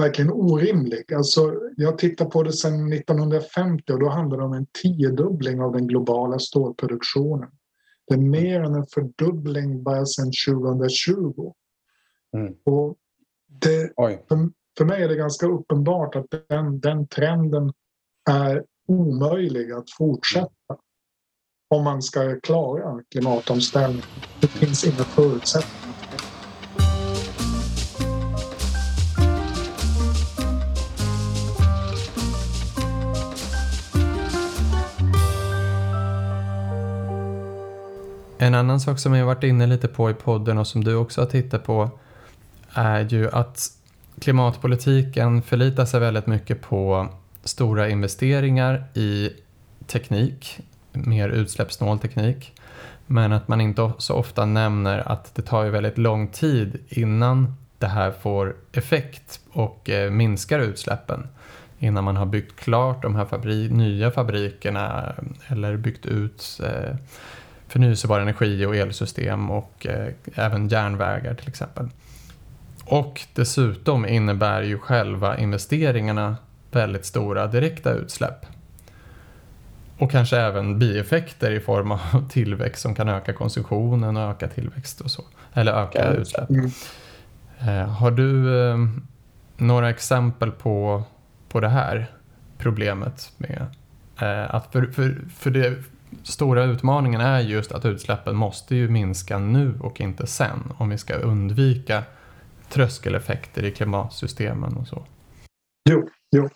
Speaker 1: verkligen orimlig. Alltså, jag tittar på det sedan 1950 och då handlar det om en tiodubbling av den globala stålproduktionen. Det är mer än en fördubbling bara sedan 2020.
Speaker 3: Mm.
Speaker 1: Och det, för, för mig är det ganska uppenbart att den, den trenden är omöjlig att fortsätta om man ska klara klimatomställningen. Det finns inga förutsättningar.
Speaker 2: En annan sak som jag varit inne lite på i podden och som du också har tittat på är ju att klimatpolitiken förlitar sig väldigt mycket på stora investeringar i teknik, mer utsläppssnål teknik. Men att man inte så ofta nämner att det tar ju väldigt lång tid innan det här får effekt och eh, minskar utsläppen. Innan man har byggt klart de här fabri nya fabrikerna eller byggt ut eh, förnyelsebar energi och elsystem och eh, även järnvägar till exempel. Och dessutom innebär ju själva investeringarna väldigt stora direkta utsläpp. Och kanske även bieffekter i form av tillväxt som kan öka konsumtionen och öka tillväxt och så. Eller öka okay. utsläpp. Mm. Eh, har du eh, några exempel på, på det här problemet? med eh, att för, för, för det stora utmaningen är just att utsläppen måste ju minska nu och inte sen om vi ska undvika tröskeleffekter i klimatsystemen och så.
Speaker 1: Jo, jo.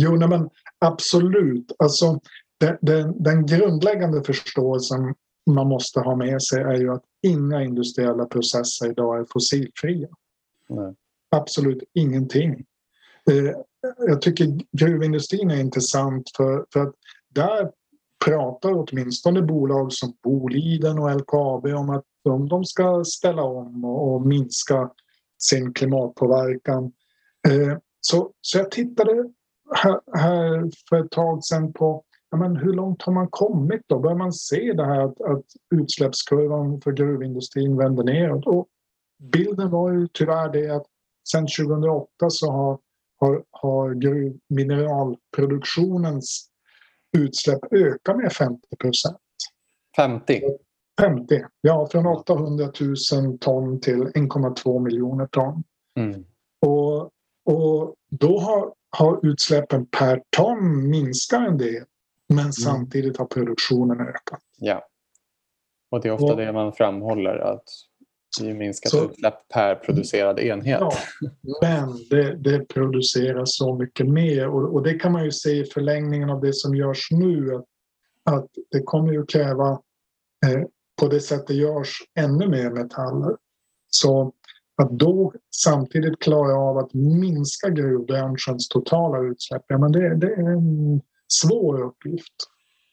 Speaker 1: jo nej men absolut. Alltså, den, den, den grundläggande förståelsen man måste ha med sig är ju att inga industriella processer idag är fossilfria. Nej. Absolut ingenting. Eh, jag tycker gruvindustrin är intressant för, för att där pratar åtminstone bolag som Boliden och LKAB om att de, de ska ställa om och, och minska sin klimatpåverkan. Så, så jag tittade här, här för ett tag sedan på ja, men hur långt har man kommit då? Börjar man se det här att, att utsläppskurvan för gruvindustrin vänder neråt? Och bilden var ju tyvärr det att sedan 2008 så har, har, har gruvmineralproduktionens utsläpp ökat med 50 procent.
Speaker 3: 50?
Speaker 1: 50, ja från 800 000 ton till 1,2 miljoner ton. Mm. Och, och då har, har utsläppen per ton minskat en del men mm. samtidigt har produktionen ökat.
Speaker 3: Ja, och det är ofta och, det man framhåller att det är minskat så, utsläpp per producerad enhet. Ja,
Speaker 1: men det, det, produceras så mycket mer och, och, det kan man ju se i förlängningen av det som görs nu att, att det kommer ju kräva eh, på det sätt det görs ännu mer metaller. Så att då samtidigt klara av att minska gruvbranschens totala utsläpp, ja, men det, det är en svår uppgift.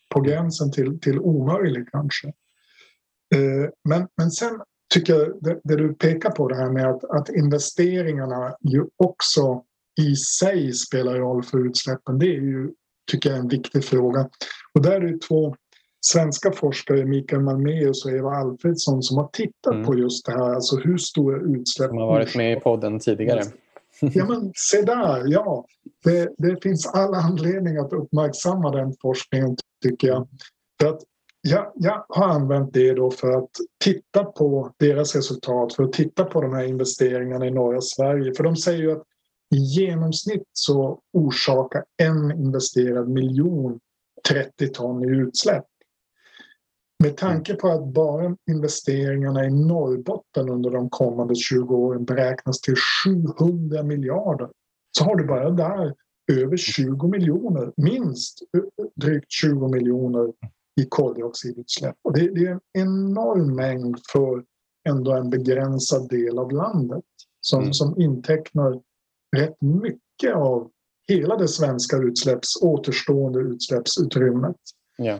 Speaker 1: På gränsen till, till omöjlig kanske. Eh, men, men sen tycker jag det, det, du pekar på det här med att, att investeringarna ju också i sig spelar roll för utsläppen. Det är ju, tycker jag, en viktig fråga. Och där är det två svenska forskare, Mikael Malmeus och Eva Alfredsson, som har tittat mm. på just det här, alltså hur stora utsläpp...
Speaker 3: Som har varit med i podden tidigare.
Speaker 1: Ja, men se där, ja. Det, det finns all anledning att uppmärksamma den forskningen, tycker jag. För att jag, jag har använt det då för att titta på deras resultat, för att titta på de här investeringarna i norra Sverige. För de säger ju att i genomsnitt så orsakar en investerad miljon 30 ton i utsläpp. Med tanke på att bara investeringarna i Norrbotten under de kommande 20 åren beräknas till 700 miljarder så har du bara där över 20 miljoner, minst drygt 20 miljoner i koldioxidutsläpp. Och det, det är en enorm mängd för ändå en begränsad del av landet som, mm. som intecknar rätt mycket av hela det svenska utsläpps, återstående utsläppsutrymmet.
Speaker 3: Yeah.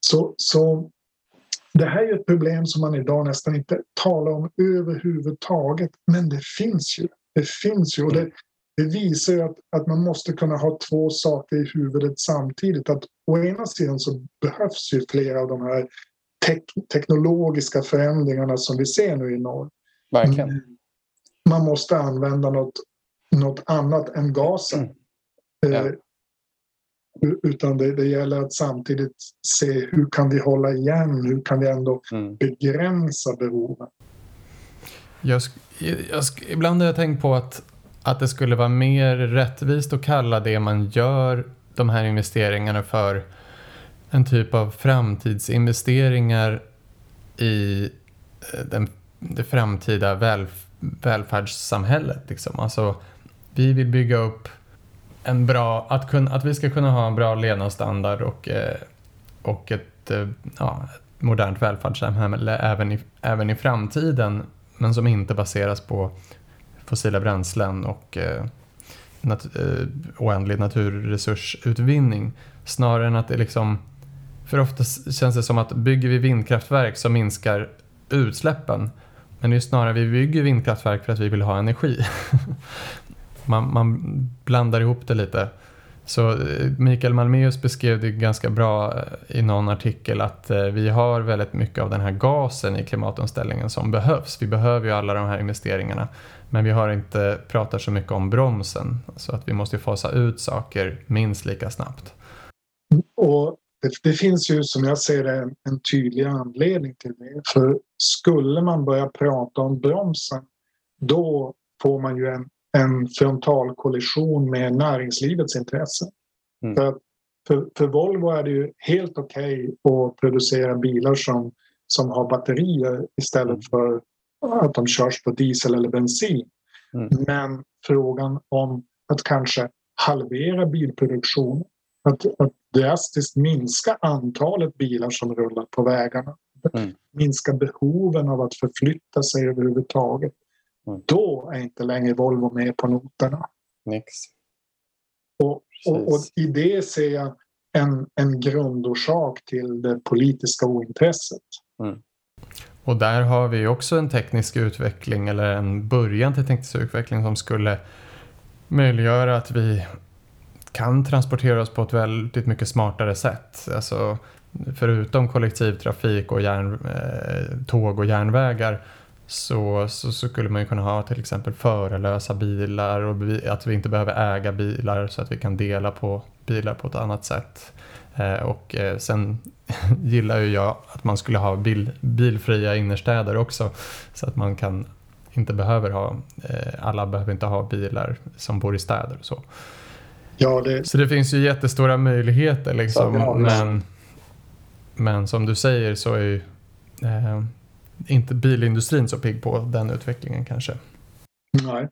Speaker 1: Så, så det här är ett problem som man idag nästan inte talar om överhuvudtaget. Men det finns ju. Det finns ju. Och det, det visar ju att, att man måste kunna ha två saker i huvudet samtidigt. Att å ena sidan så behövs ju flera av de här tek teknologiska förändringarna som vi ser nu i norr.
Speaker 3: Verkligen.
Speaker 1: Man måste använda något, något annat än gasen. Mm. Ja. Utan det, det, gäller att samtidigt se hur kan vi hålla igen, hur kan vi ändå mm. begränsa behoven.
Speaker 2: Jag, jag, ibland har jag tänkt på att, att det skulle vara mer rättvist att kalla det man gör, de här investeringarna, för en typ av framtidsinvesteringar i eh, den, det framtida väl, välfärdssamhället. Liksom. Alltså, vi vill bygga upp en bra, att, kun, att vi ska kunna ha en bra levnadsstandard och, eh, och ett, eh, ja, ett modernt välfärdssamhälle även i, även i framtiden men som inte baseras på fossila bränslen och eh, nat oändlig naturresursutvinning. Snarare än att det liksom... För ofta känns det som att bygger vi vindkraftverk så minskar utsläppen. Men det är snarare vi bygger vindkraftverk för att vi vill ha energi. man, man blandar ihop det lite. Så eh, Mikael Malmeus beskrev det ganska bra eh, i någon artikel att eh, vi har väldigt mycket av den här gasen i klimatomställningen som behövs. Vi behöver ju alla de här investeringarna. Men vi har inte pratat så mycket om bromsen. Så att vi måste fasa ut saker minst lika snabbt.
Speaker 1: Och det, det finns ju som jag ser det en, en tydlig anledning till det. För skulle man börja prata om bromsen då får man ju en en frontalkollision med näringslivets intressen. Mm. För, för, för, Volvo är det ju helt okej okay att producera bilar som, som har batterier istället mm. för att de körs på diesel eller bensin. Mm. Men frågan om att kanske halvera bilproduktion, att, att drastiskt minska antalet bilar som rullar på vägarna, mm. minska behoven av att förflytta sig överhuvudtaget. Mm. Då är inte längre Volvo med på noterna.
Speaker 3: Nix.
Speaker 1: Och, och, och, i det ser jag en, en grundorsak till det politiska ointresset. Mm.
Speaker 2: Och där har vi också en teknisk utveckling eller en början till teknisk utveckling som skulle möjliggöra att vi kan transportera oss på ett väldigt mycket smartare sätt. Alltså, förutom kollektivtrafik och järn, eh, tåg och järnvägar så, så, så, skulle man ju kunna ha till exempel förarlösa bilar och att vi inte behöver äga bilar så att vi kan dela på bilar på ett annat sätt. Eh, och eh, sen gillar ju jag att man skulle ha bil, bilfria innerstäder också så att man kan inte behöver ha, eh, alla behöver inte ha bilar som bor i städer och så. Ja, det... Så det finns ju jättestora möjligheter liksom. Ja, men, men som du säger så är ju eh, inte bilindustrin så pigg på den utvecklingen kanske.
Speaker 1: Nej.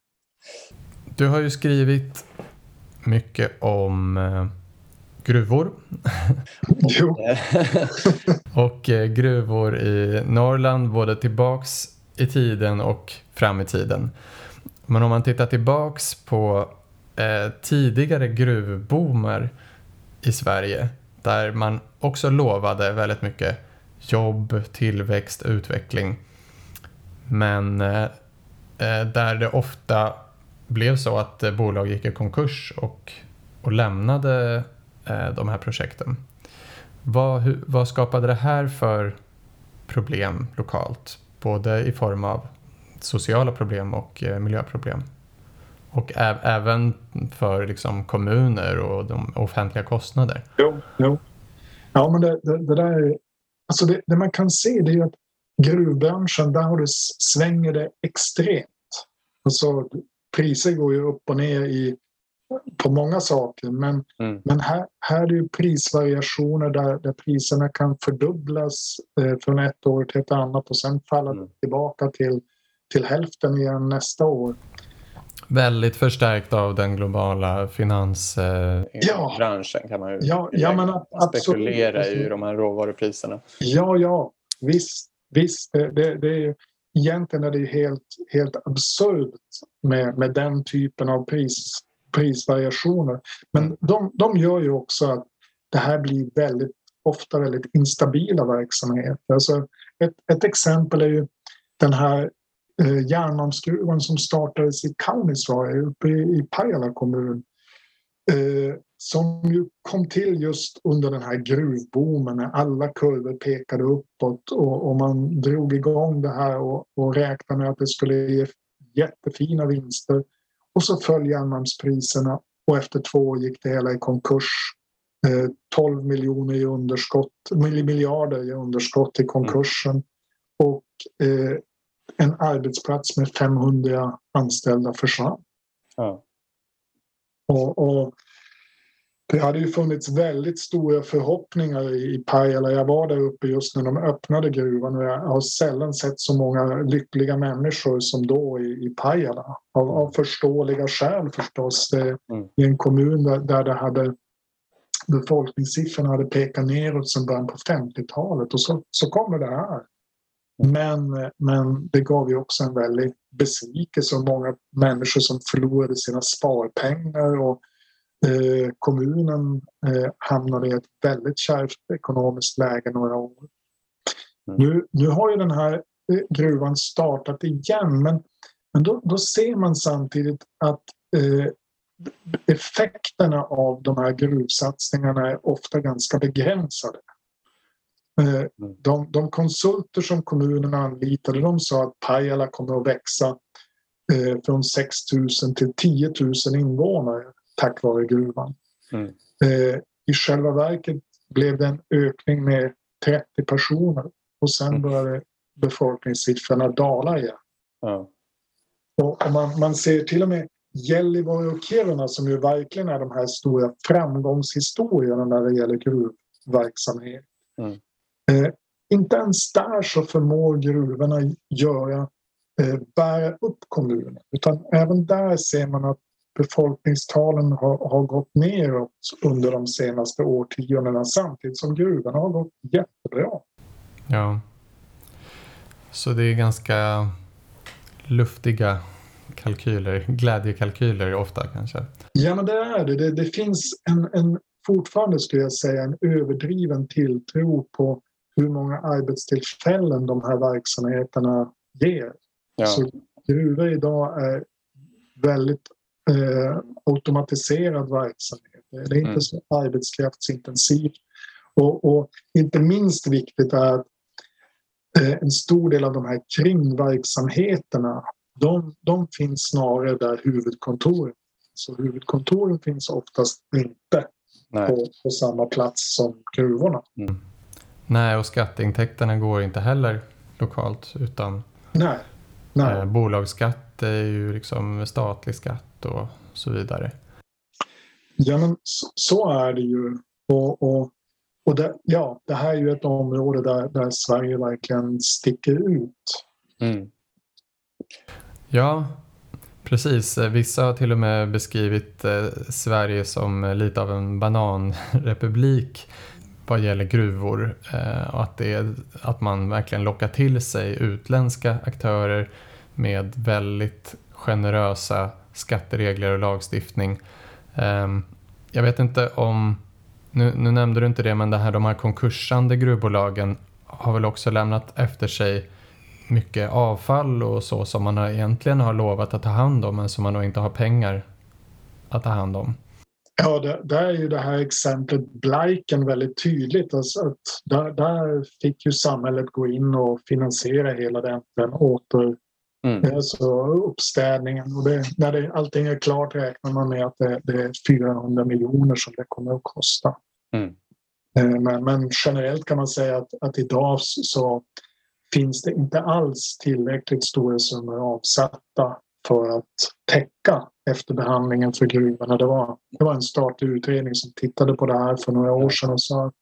Speaker 2: Du har ju skrivit mycket om eh, gruvor.
Speaker 1: Jo.
Speaker 2: och eh, gruvor i Norrland, både tillbaks i tiden och fram i tiden. Men om man tittar tillbaks på eh, tidigare gruvboomer i Sverige där man också lovade väldigt mycket jobb, tillväxt, utveckling. Men eh, eh, där det ofta blev så att eh, bolag gick i konkurs och, och lämnade eh, de här projekten. Vad, hur, vad skapade det här för problem lokalt? Både i form av sociala problem och eh, miljöproblem. Och ä- även för liksom, kommuner och de offentliga kostnader.
Speaker 1: Jo, jo. Ja, men det, det, det där är Alltså det, det, man kan se det är att gruvbranschen, där har det, svänger det extremt. Alltså, priser går ju upp och ner i, på många saker men, mm. men här, här är det prisvariationer där, där priserna kan fördubblas eh, från ett år till ett annat och sen falla mm. tillbaka till, till hälften igen nästa år.
Speaker 2: Väldigt förstärkt av den globala finansbranschen
Speaker 3: eh, kan man ju
Speaker 1: ja, ja, men
Speaker 3: spekulera absolut. i de här råvarupriserna.
Speaker 1: Ja, ja, visst. visst. Det, det, det är, egentligen är det helt, helt absurt med, med den typen av pris, prisvariationer. Men mm. de, de gör ju också att det här blir väldigt ofta väldigt instabila verksamheter. Alltså ett, ett exempel är ju den här eh, järnmalmsgruvan som startades i Kaunisvaara uppe i, i Pajala kommun. Eh, som ju kom till just under den här gruvboomen när alla kurvor pekade uppåt och, och man drog igång det här och, och räknade med att det skulle ge jättefina vinster. Och så föll järnmalmspriserna och efter två år gick det hela i konkurs. Eh, 12 miljoner i underskott, miljarder i underskott i konkursen. Och eh, en arbetsplats med 500 anställda försvann. Ja. Och, och, det hade ju funnits väldigt stora förhoppningar i Pajala. Jag var där uppe just när de öppnade gruvan och jag har sällan sett så många lyckliga människor som då i, i Pajala. Av, av förståeliga skäl förstås. Det, mm. I en kommun där, där det hade befolkningssiffrorna hade pekat neråt sedan början på 50-talet och så, så kommer det här. Men, men det gav ju också en väldig besvikelse och många människor som förlorade sina sparpengar och eh, kommunen eh, hamnade i ett väldigt kärvt ekonomiskt läge några år. Mm. Nu, nu har ju den här eh, gruvan startat igen men, men då, då ser man samtidigt att eh, effekterna av de här gruvsatsningarna är ofta ganska begränsade. Eh, mm. De, de konsulter som kommunen anlitade de sa att Pajala kommer att växa eh, från 6 000 till 10 000 invånare tack vare gruvan. Mm. Eh, I själva verket blev det en ökning med 30 personer och sen mm. började befolkningssiffrorna dala igen. Mm. Och man, man ser till och med Gällivare och Kiruna som ju verkligen är de här stora framgångshistorierna när det gäller gruvverksamhet. Mm. Eh, inte ens där så förmår gruvorna göra, eh, bära upp kommunen utan även där ser man att befolkningstalen har, har gått neråt under de senaste årtiondena samtidigt som gruvorna har gått jättebra.
Speaker 2: Ja. Så det är ganska luftiga kalkyler, glädjekalkyler ofta kanske?
Speaker 1: Ja, men det är det. Det, det finns en, en, fortfarande skulle jag säga en överdriven tilltro på hur många arbetstillfällen de här verksamheterna ger. Ja. Så gruvor idag är väldigt eh, automatiserad verksamhet. Det är inte mm. så arbetskraftsintensivt. Och, och, inte minst viktigt är att eh, en stor del av de här kringverksamheterna de, de finns snarare där huvudkontoren Så huvudkontoren finns oftast inte på, på, samma plats som gruvorna. Mm.
Speaker 2: Nej, och skatteintäkterna går inte heller lokalt utan
Speaker 1: Nej. Nej.
Speaker 2: Eh, bolagsskatt är ju liksom statlig skatt och så vidare.
Speaker 1: Ja, men så, så är det ju. Och, och, och det, ja, det här är ju ett område där, där Sverige verkligen sticker ut. Mm.
Speaker 2: Ja, precis. Vissa har till och med beskrivit eh, Sverige som lite av en bananrepublik vad gäller gruvor eh, och att, det är, att man verkligen lockar till sig utländska aktörer med väldigt generösa skatteregler och lagstiftning. Ehm, jag vet inte om, nu, nu nämnde du inte det, men det här, de här konkursande gruvbolagen har väl också lämnat efter sig mycket avfall och så som man egentligen har lovat att ta hand om men som man då inte har pengar att ta hand om.
Speaker 1: Ja, där är ju det här exemplet Blaiken väldigt tydligt. Alltså att där, där fick ju samhället gå in och finansiera hela den, den åter, mm. alltså uppstädningen. Och det, när det, allting är klart räknar man med att det, det är 400 miljoner som det kommer att kosta. Mm. Eh, men, men, generellt kan man säga att, att idag så finns det inte alls tillräckligt stora summor avsatta för att täcka efterbehandlingen för gruvorna. Det var, det var en statlig utredning som tittade på det här för några år sedan och sa att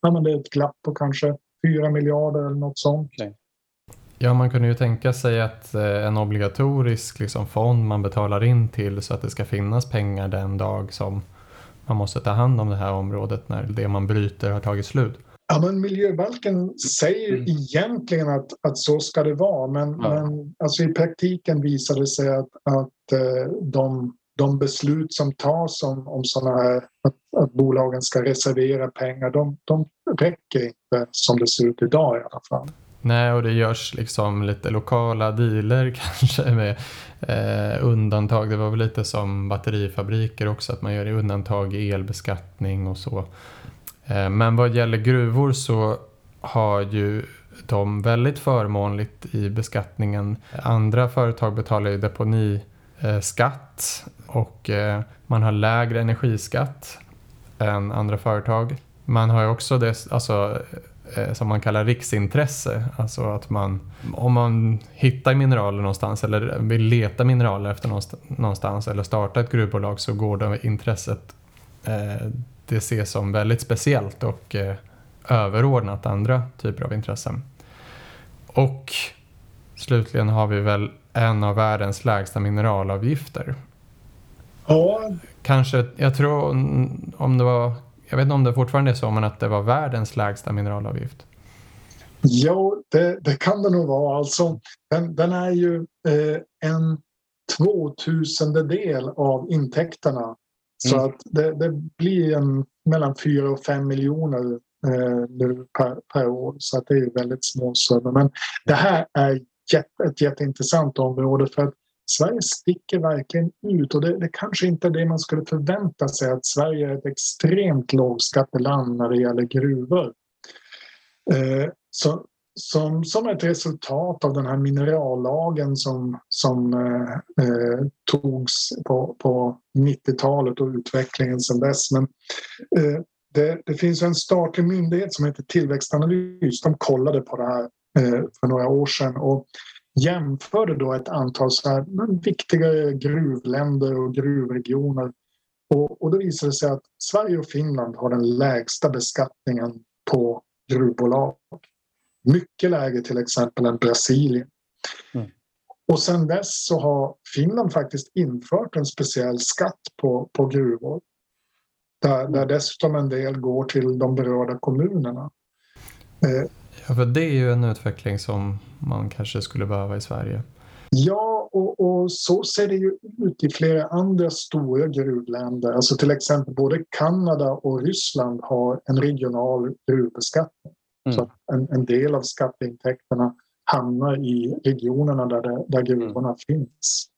Speaker 1: ja, men det är ett glapp på kanske 4 miljarder eller något sånt. Okay.
Speaker 2: Ja, man kunde ju tänka sig att eh, en obligatorisk liksom, fond man betalar in till så att det ska finnas pengar den dag som man måste ta hand om det här området när det man bryter har tagit slut.
Speaker 1: Ja, men miljöbalken säger mm. egentligen att, att så ska det vara men, ja. men alltså i praktiken visar det sig att, att Eh, de, de beslut som tas om, om såna här, att, att bolagen ska reservera pengar de, de räcker inte som det ser ut idag i alla fall.
Speaker 2: Nej, och det görs liksom lite lokala dealer kanske med eh, undantag. Det var väl lite som batterifabriker också, att man gör undantag i elbeskattning och så. Eh, men vad gäller gruvor så har ju de väldigt förmånligt i beskattningen. Andra företag betalar ju deponi Eh, skatt och eh, man har lägre energiskatt än andra företag. Man har ju också det alltså, eh, som man kallar riksintresse. Alltså att man, om man hittar mineraler någonstans eller vill leta mineraler efter någonstans eller starta ett gruvbolag så går det intresset det ses som väldigt speciellt och överordnat andra typer av intressen. Och slutligen har vi väl en av världens lägsta mineralavgifter.
Speaker 1: Ja.
Speaker 2: Kanske, jag tror om det var jag vet inte om det fortfarande är så, men att det var världens lägsta mineralavgift.
Speaker 1: Ja, det, det kan det nog vara. Alltså, den, den är ju eh, en tvåtusendedel av intäkterna. Så mm. att det, det, blir en, mellan 4 och 5 miljoner eh, nu per, per, år. Så att det är väldigt små summor. Men det här är jätte, ett jätteintressant område för att Sverige sticker verkligen ut och det, det kanske inte är det man skulle förvänta sig att Sverige är ett extremt lågskatteland när det gäller gruvor. Eh, så, som, som ett resultat av den här minerallagen som, som eh, eh togs på, på 90-talet och utvecklingen sedan dess. Men, eh, det, det, finns en statlig myndighet som heter Tillväxtanalys. De kollade på det här för några år sedan och jämförde då ett antal så här, viktiga gruvländer och gruvregioner. Och, och då visade det sig att Sverige och Finland har den lägsta beskattningen på gruvbolag. Mycket lägre till exempel än Brasilien. Mm. Och sen dess så har Finland faktiskt infört en speciell skatt på, på gruvor. Där, där dessutom en del går till de berörda kommunerna.
Speaker 2: Eh, för det är ju en utveckling som man kanske skulle behöva i Sverige.
Speaker 1: Ja, och, och, så ser det ju ut i flera andra stora gruvländer. Alltså till exempel både Kanada och Ryssland har en regional gruvbeskattning. Mm. Så en, en, del av skatteintäkterna hamnar i regionerna där, det, där gruvorna mm. finns.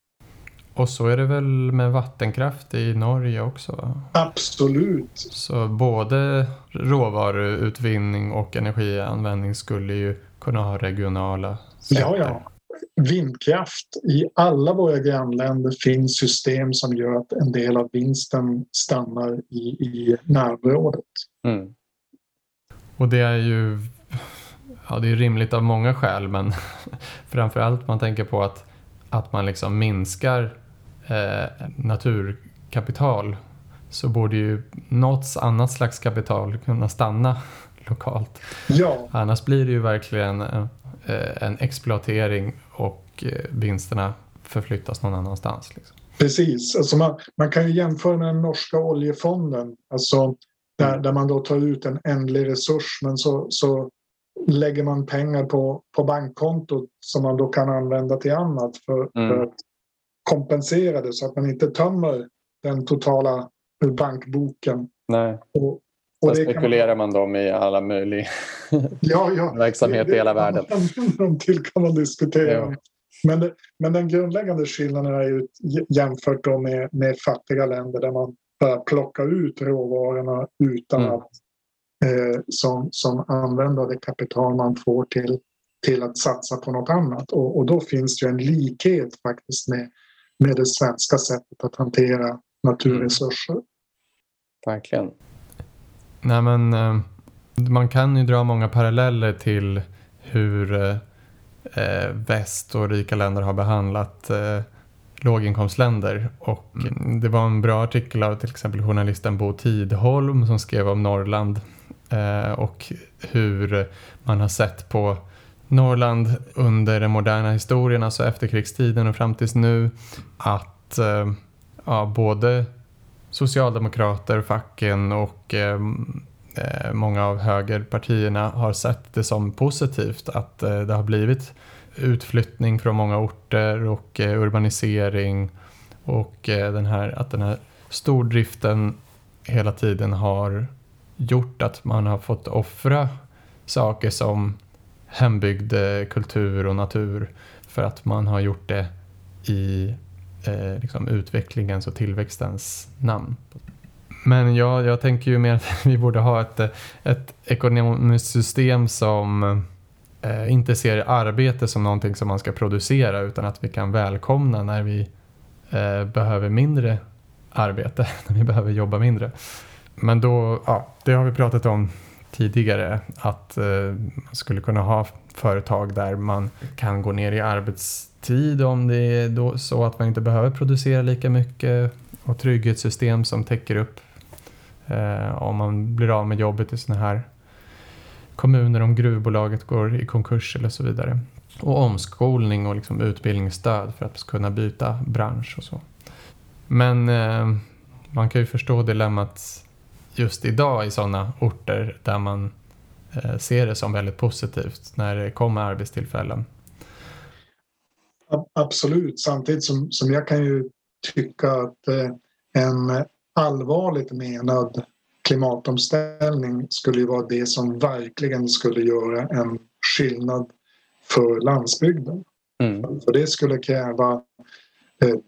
Speaker 2: Och så är det väl med vattenkraft i Norge också?
Speaker 1: Absolut.
Speaker 2: Så både råvaruutvinning och energianvändning skulle ju kunna ha regionala
Speaker 1: skatter? Ja, ja. Vindkraft. I alla våra grannländer finns system som gör att en del av vinsten stannar i, i närområdet. Mm.
Speaker 2: Och det är ju ja, det är rimligt av många skäl men framförallt man tänker på att, att man liksom minskar naturkapital så borde ju något annat slags kapital kunna stanna lokalt.
Speaker 1: Ja.
Speaker 2: Annars blir det ju verkligen eh, en exploatering och eh, vinsterna förflyttas någon annanstans. Liksom.
Speaker 1: Precis, alltså man, man kan ju jämföra med den norska oljefonden. Alltså där, där man då tar ut en ändlig resurs men så, så lägger man pengar på, på bankkontot som man då kan använda till annat för, mm. för att kompensera det så att man inte tömmer den totala bankboken.
Speaker 3: Nej. Och, och Sen spekulerar man, man dem i alla möjliga
Speaker 1: ja, ja.
Speaker 3: verksamhet i hela världen.
Speaker 1: Dem till kan man diskutera. Ja. Men, det, men den grundläggande skillnaden är ju jämfört då med, med fattiga länder där man bara plockar ut råvarorna utan mm. att eh, som, som använder det kapital man får till, till att satsa på något annat. Och, och då finns det en likhet faktiskt med, med det svenska sättet att hantera naturresurser. Mm.
Speaker 3: Verkligen.
Speaker 2: Nej, men, eh, man kan ju dra många paralleller till hur eh, eh väst och rika länder har behandlat eh, låginkomstländer. Och mm. Det var en bra artikel av till exempel journalisten Bo Tidholm som skrev om Norrland eh, och hur man har sett på Norrland under den moderna historien, alltså efterkrigstiden och fram tills nu, att eh, ja, både socialdemokrater, facken och eh, eh, många av högerpartierna har sett det som positivt att eh, det har blivit utflyttning från många orter och eh, urbanisering och eh, den här, att den här stordriften hela tiden har gjort att man har fått offra saker som hembygd eh, kultur och natur för att man har gjort det i eh, liksom utvecklingens och tillväxtens namn. Men jag, jag tänker ju mer att vi borde ha ett, eh, ett ekonomiskt system som eh, inte ser arbete som någonting som man ska producera utan att vi kan välkomna när vi eh, behöver mindre arbete, när vi behöver jobba mindre. Men då, ja, det har vi pratat om tidigare, att eh, man skulle kunna ha företag där man kan gå ner i arbetstid om det är då så att man inte behöver producera lika mycket och trygghetssystem som täcker upp eh, om man blir av med jobbet i sådana här kommuner om gruvbolaget går i konkurs eller så vidare. Och omskolning och liksom utbildningsstöd för att kunna byta bransch och så. Men eh, man kan ju förstå dilemmat just idag i sådana orter där man eh, ser det som väldigt positivt när det kommer arbetstillfällen.
Speaker 1: Absolut, samtidigt som, som jag kan ju tycka att eh, en allvarligt menad klimatomställning skulle ju vara det som verkligen skulle göra en skillnad för landsbygden. Mm. För det skulle kräva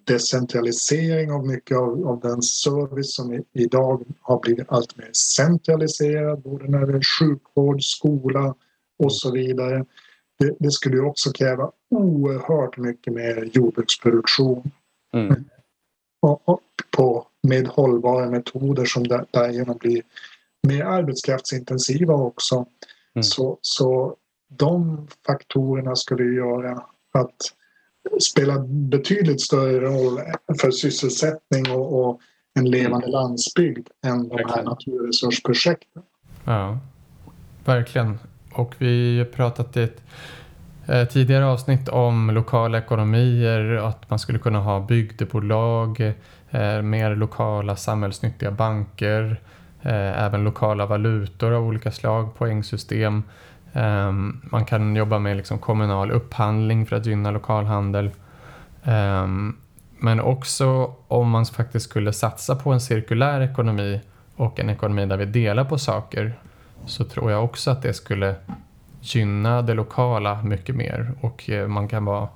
Speaker 1: decentralisering av mycket av, av den service som idag har blivit allt mer centraliserad, både när det är sjukvård, skola och så vidare. Det, det skulle också kräva oerhört mycket mer jordbruksproduktion. Mm. Och, och på, med hållbara metoder som därigenom blir mer arbetskraftsintensiva också. Mm. Så, så de faktorerna skulle göra att spela betydligt större roll för sysselsättning och, och en levande mm. landsbygd än de här naturresursprojekten.
Speaker 2: Ja, verkligen. Och vi har pratat i ett eh, tidigare avsnitt om lokala ekonomier, att man skulle kunna ha bygdebolag, eh, mer lokala samhällsnyttiga banker, eh, även lokala valutor av olika slag, poängsystem. Um, man kan jobba med liksom kommunal upphandling för att gynna lokalhandel. Um, men också om man faktiskt skulle satsa på en cirkulär ekonomi och en ekonomi där vi delar på saker så tror jag också att det skulle gynna det lokala mycket mer och eh, man kan, vara,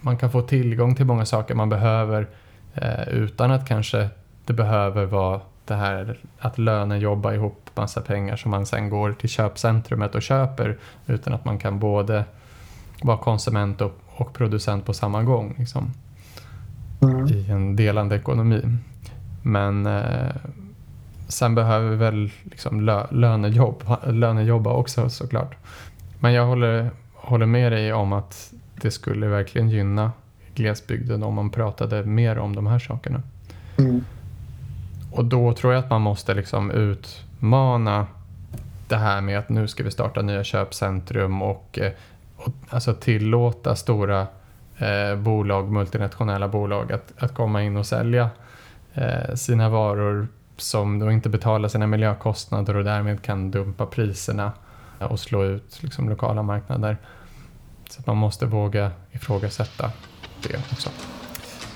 Speaker 2: man kan få tillgång till många saker man behöver eh, utan att kanske det behöver vara det här att lönen jobbar ihop massa pengar som man sen går till köpcentrumet och köper utan att man kan både vara konsument och, och producent på samma gång liksom, mm. i en delande ekonomi. Men eh, sen behöver vi väl liksom lö, lönejobb, lönejobba också såklart. Men jag håller, håller med dig om att det skulle verkligen gynna glesbygden om man pratade mer om de här sakerna. Mm. Och då tror jag att man måste liksom utmana det här med att nu ska vi starta nya köpcentrum och, eh, och alltså tillåta stora eh, bolag, multinationella bolag att, att komma in och sälja eh, sina varor som då inte betalar sina miljökostnader och därmed kan dumpa priserna och slå ut liksom, lokala marknader. Så man måste våga ifrågasätta det också.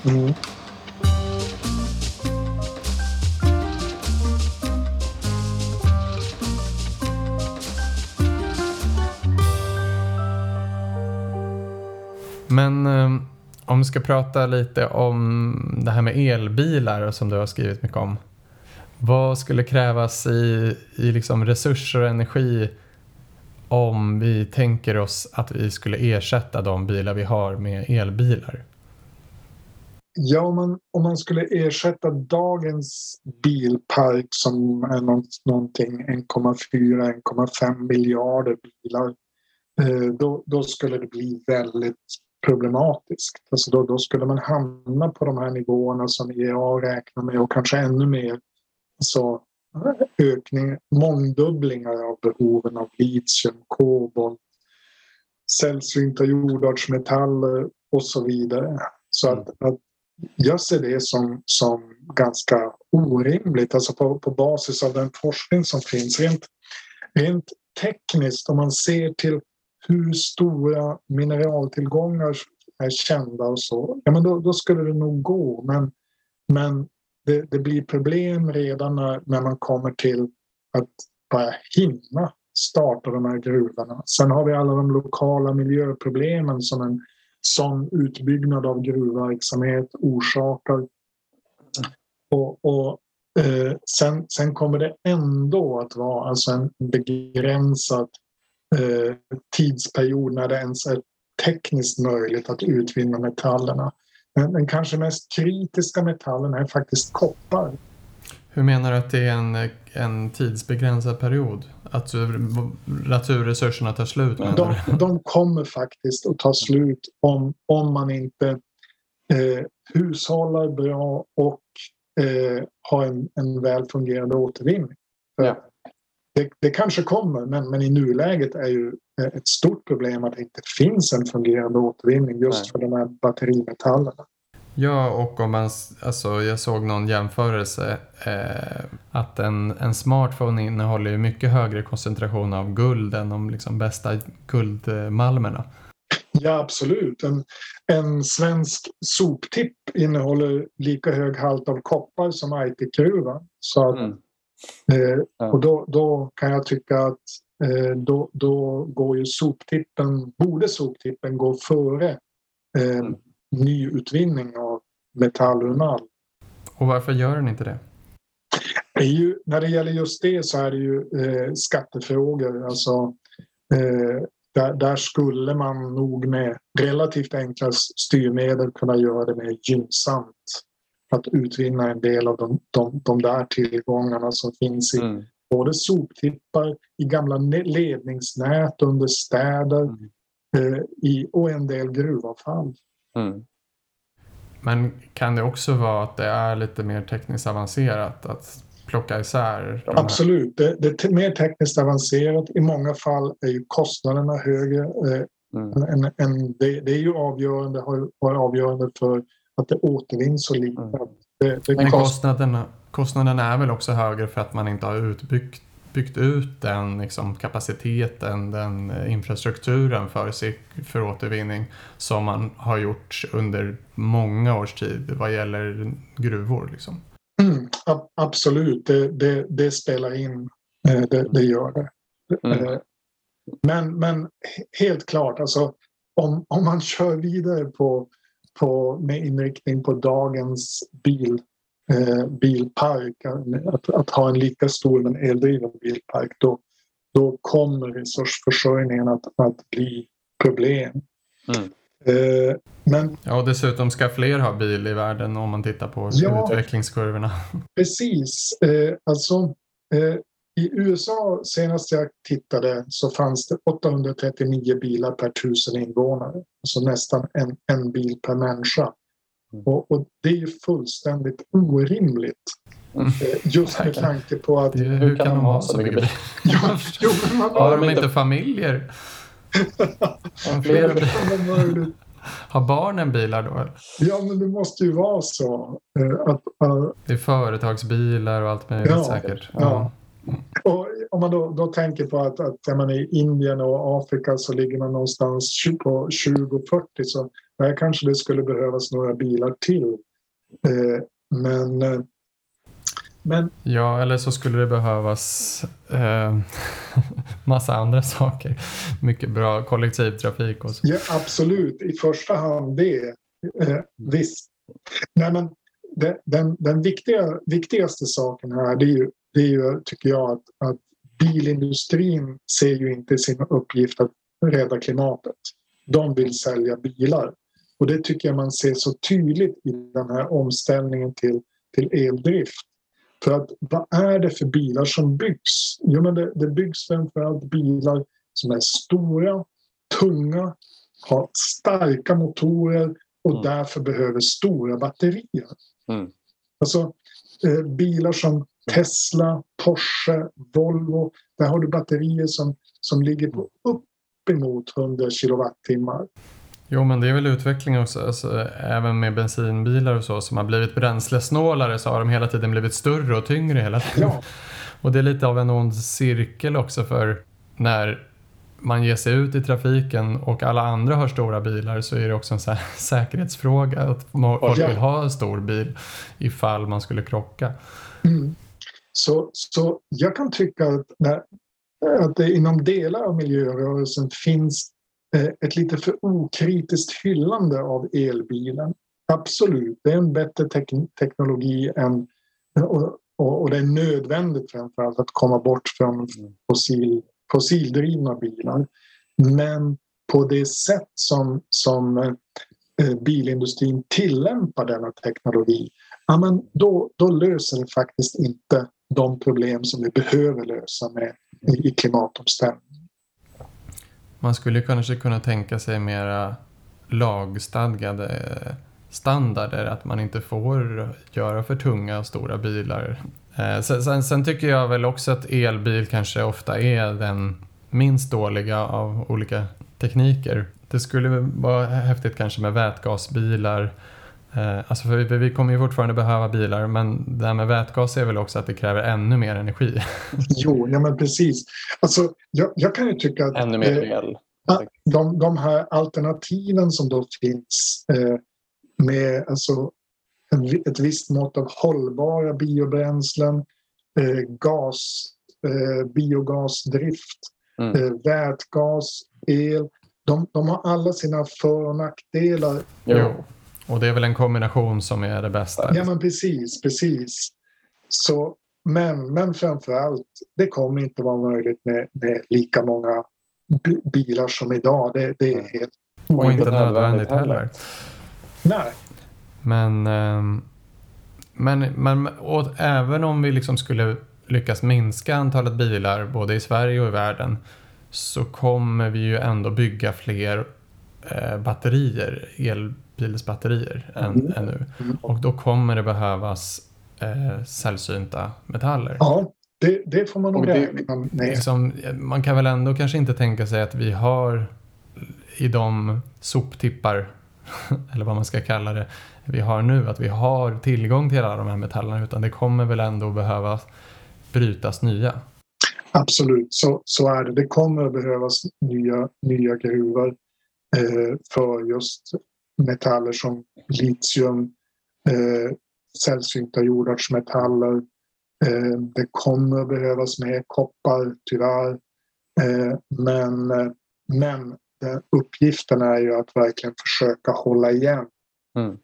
Speaker 2: Mm. Men eh, om vi ska prata lite om det här med elbilar som du har skrivit mycket om. Vad skulle krävas i, i liksom resurser och energi om vi tänker oss att vi skulle ersätta de bilar vi har med elbilar?
Speaker 1: Ja, om man, om man skulle ersätta dagens bilpark som är någonting 1,4-1,5 miljarder bilar eh, då, då, skulle det bli väldigt problematiskt. Alltså då, då, skulle man hamna på de här nivåerna som IEA räknar med och kanske ännu mer. Alltså ökning, mångdubblingar av behoven av litium, kobolt, sällsynta jordartsmetaller och så vidare. Så att, att jag ser det som, som ganska orimligt, alltså på, på basis av den forskning som finns. Rent, rent tekniskt, om man ser till hur stora mineraltillgångar är kända och så, ja men då, då skulle det nog gå. Men, men det, det, blir problem redan när, när man kommer till att bara hinna starta de här gruvorna. Sen har vi alla de lokala miljöproblemen som en sån utbyggnad av gruvverksamhet orsakar. Och, och eh, sen, sen kommer det ändå att vara alltså en begränsad tidsperiod när det ens är tekniskt möjligt att utvinna metallerna. Men den kanske mest kritiska metallen är faktiskt koppar.
Speaker 2: Hur menar du att det är en, en tidsbegränsad period? Att naturresurserna tar slut?
Speaker 1: De, de kommer faktiskt att ta slut om, om man inte eh, hushållar bra och eh, har en, en väl fungerande återvinning. Ja. Det, det, kanske kommer, men, men i nuläget är ju ett stort problem att det inte finns en fungerande återvinning just Nej. för de här batterimetallerna.
Speaker 2: Ja, och om man, alltså jag såg någon jämförelse eh, att en, en smartphone innehåller ju mycket högre koncentration av guld än de liksom bästa guldmalmerna.
Speaker 1: Ja, absolut. En, en svensk soptipp innehåller lika hög halt av koppar som Aitikgruvan. Så att, mm. Eh, och då, då kan jag tycka att eh, då, då går ju soptippen, borde soptippen gå före eh, mm. nyutvinning av metall ur malm.
Speaker 2: Och varför gör den inte det?
Speaker 1: det ju, när det gäller just det så är det ju eh, skattefrågor. Alltså, eh, där, där, skulle man nog med relativt enkla styrmedel kunna göra det mer gynnsamt att utvinna en del av de, de, de där tillgångarna som finns i mm. både soptippar, i gamla ledningsnät under städer mm. eh, i, och en del gruvavfall. Mm.
Speaker 2: Men kan det också vara att det är lite mer tekniskt avancerat att plocka isär?
Speaker 1: De Absolut, det, det, är mer tekniskt avancerat. I många fall är ju kostnaderna högre. Eh, mm. än, än det, det, är ju avgörande, har varit avgörande för att det återvinns så lite. Mm.
Speaker 2: Det, Men kostnaderna, kostnaderna är väl också högre för att man inte har utbyggt byggt ut den liksom, kapaciteten, den eh, infrastrukturen för, för återvinning som man har gjort under många års tid vad gäller gruvor. Liksom.
Speaker 1: Mm, absolut, det, det, det, spelar in. Eh, det, det gör det. Mm. Eh, men, men helt klart, alltså, om, om man kör vidare på, på, med inriktning på dagens bil, eh, bilpark, att, att, ha en lika stor men eldriven bilpark, då, då kommer resursförsörjningen att, att bli problem. Mm.
Speaker 2: Eh, men, ja, och dessutom ska fler ha bil i världen om man tittar på ja, utvecklingskurvorna.
Speaker 1: Precis. Eh, alltså, eh, I USA, senast jag tittade, så fanns det 839 bilar per tusen invånare. Alltså nästan en, en bil per människa. Mm. Och, och, det är ju fullständigt orimligt. Mm. Just med tanke på att... Det,
Speaker 2: hur kan de ha så mycket bil? ja, jo, man, har de inte familjer? Fler Har barnen bilar då?
Speaker 1: Ja, men det måste ju vara så. Eh, att, uh,
Speaker 2: det är företagsbilar och allt möjligt ja, säkert. Ja. ja.
Speaker 1: Och om man då, då, tänker på att, att man i Indien och Afrika så ligger man någonstans på 20-40 så där kanske det skulle behövas några bilar till. Eh, men eh, men...
Speaker 2: Ja, eller så skulle det behövas eh, massa andra saker. Mycket bra kollektivtrafik och så.
Speaker 1: Ja, absolut, i första hand det. Eh, visst. Nej, men det, den den viktiga, viktigaste saken här det är ju, det är ju tycker jag, att, att bilindustrin ser ju inte sin uppgift att rädda klimatet. De vill sälja bilar. Och det tycker jag man ser så tydligt i den här omställningen till, till eldrift. För att vad är det för bilar som byggs? Jo, men det, det byggs framförallt bilar som är stora, tunga, har starka motorer och mm. därför behöver stora batterier. Mm. Alltså eh, bilar som Tesla, Porsche, Volvo. Där har du batterier som, som ligger på uppemot 100 kilowattimmar.
Speaker 2: Jo, men det är väl utveckling också. Alltså, även med bensinbilar och så som har blivit bränslesnålare så har de hela tiden blivit större och tyngre hela tiden. Ja. Och det är lite av en ond cirkel också för när man ger sig ut i trafiken och alla andra har stora bilar så är det också en så säkerhetsfråga att folk vill ha en stor bil ifall man skulle krocka. Mm.
Speaker 1: Så, så jag kan tycka att, när, att det inom delar av miljörörelsen finns Eh, ett lite för okritiskt hyllande av elbilen. Absolut, det är en bättre tek teknologi än, och, och, och, det är nödvändigt framförallt att komma bort från fossil, fossildrivna bilar. Men på det sätt som, som eh, bilindustrin tillämpar denna teknologi, ja, men då, då löser det faktiskt inte de problem som vi behöver lösa med i, i klimatomställningen.
Speaker 2: Man skulle kanske kunna tänka sig mera lagstadgade eh, standarder, att man inte får göra för tunga och stora bilar. Eh, sen, sen, sen, tycker jag väl också att elbil kanske ofta är den minst dåliga av olika tekniker. Det skulle vara häftigt kanske med vätgasbilar Eh, alltså för vi, vi kommer ju fortfarande behöva bilar men det här med vätgas är väl också att det kräver ännu mer energi.
Speaker 1: jo, ja men precis. Alltså, jag, jag kan ju tycka att
Speaker 3: ännu mer el.
Speaker 1: de, de här alternativen som då finns eh, med alltså, ett visst mått av hållbara biobränslen, eh, gas, eh, biogasdrift, mm. eh, vätgas, el. De, de har alla sina för och nackdelar.
Speaker 2: Jo. Och det är väl en kombination som är det bästa?
Speaker 1: Ja, men precis, precis. Så, men, men framför allt, det kommer inte vara möjligt med, med lika många bilar som idag. Det, det är helt
Speaker 2: Och inte nödvändigt heller.
Speaker 1: Nej.
Speaker 2: Men, ehm, men, men och även om vi liksom skulle lyckas minska antalet bilar både i Sverige och i världen så kommer vi ju ändå bygga fler eh, batterier, än, mm. än nu. Mm. Och då kommer det behövas eh, sällsynta metaller.
Speaker 1: Ja, det, det får man nog räkna
Speaker 2: med. Liksom, man kan väl ändå kanske inte tänka sig att vi har i de soptippar, eller vad man ska kalla det, vi har nu, att vi har tillgång till alla de här metallerna utan det kommer väl ändå behöva brytas nya.
Speaker 1: Absolut, så, så är det. Det kommer att behövas nya, nya gruvor eh, för just metaller som litium, eh, sällsynta jordartsmetaller. Eh, det kommer att behövas mer koppar, tyvärr. Eh, men, men uppgiften är ju att verkligen försöka hålla igen. Mm.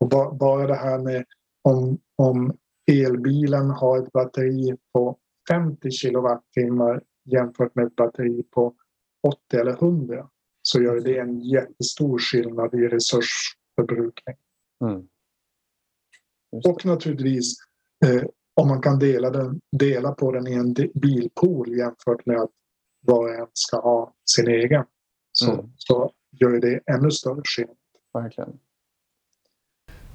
Speaker 1: Och ba, bara det här med om, om elbilen har ett batteri på 50 kilowattimmar jämfört med ett batteri på 80 eller 100 så gör det en jättestor skillnad i resursförbrukning. Mm. Och naturligtvis eh, om man kan dela, den, dela på den i en bilpool jämfört med att var och en ska ha sin egen så, mm. så gör det ännu större skillnad.
Speaker 3: Verkligen.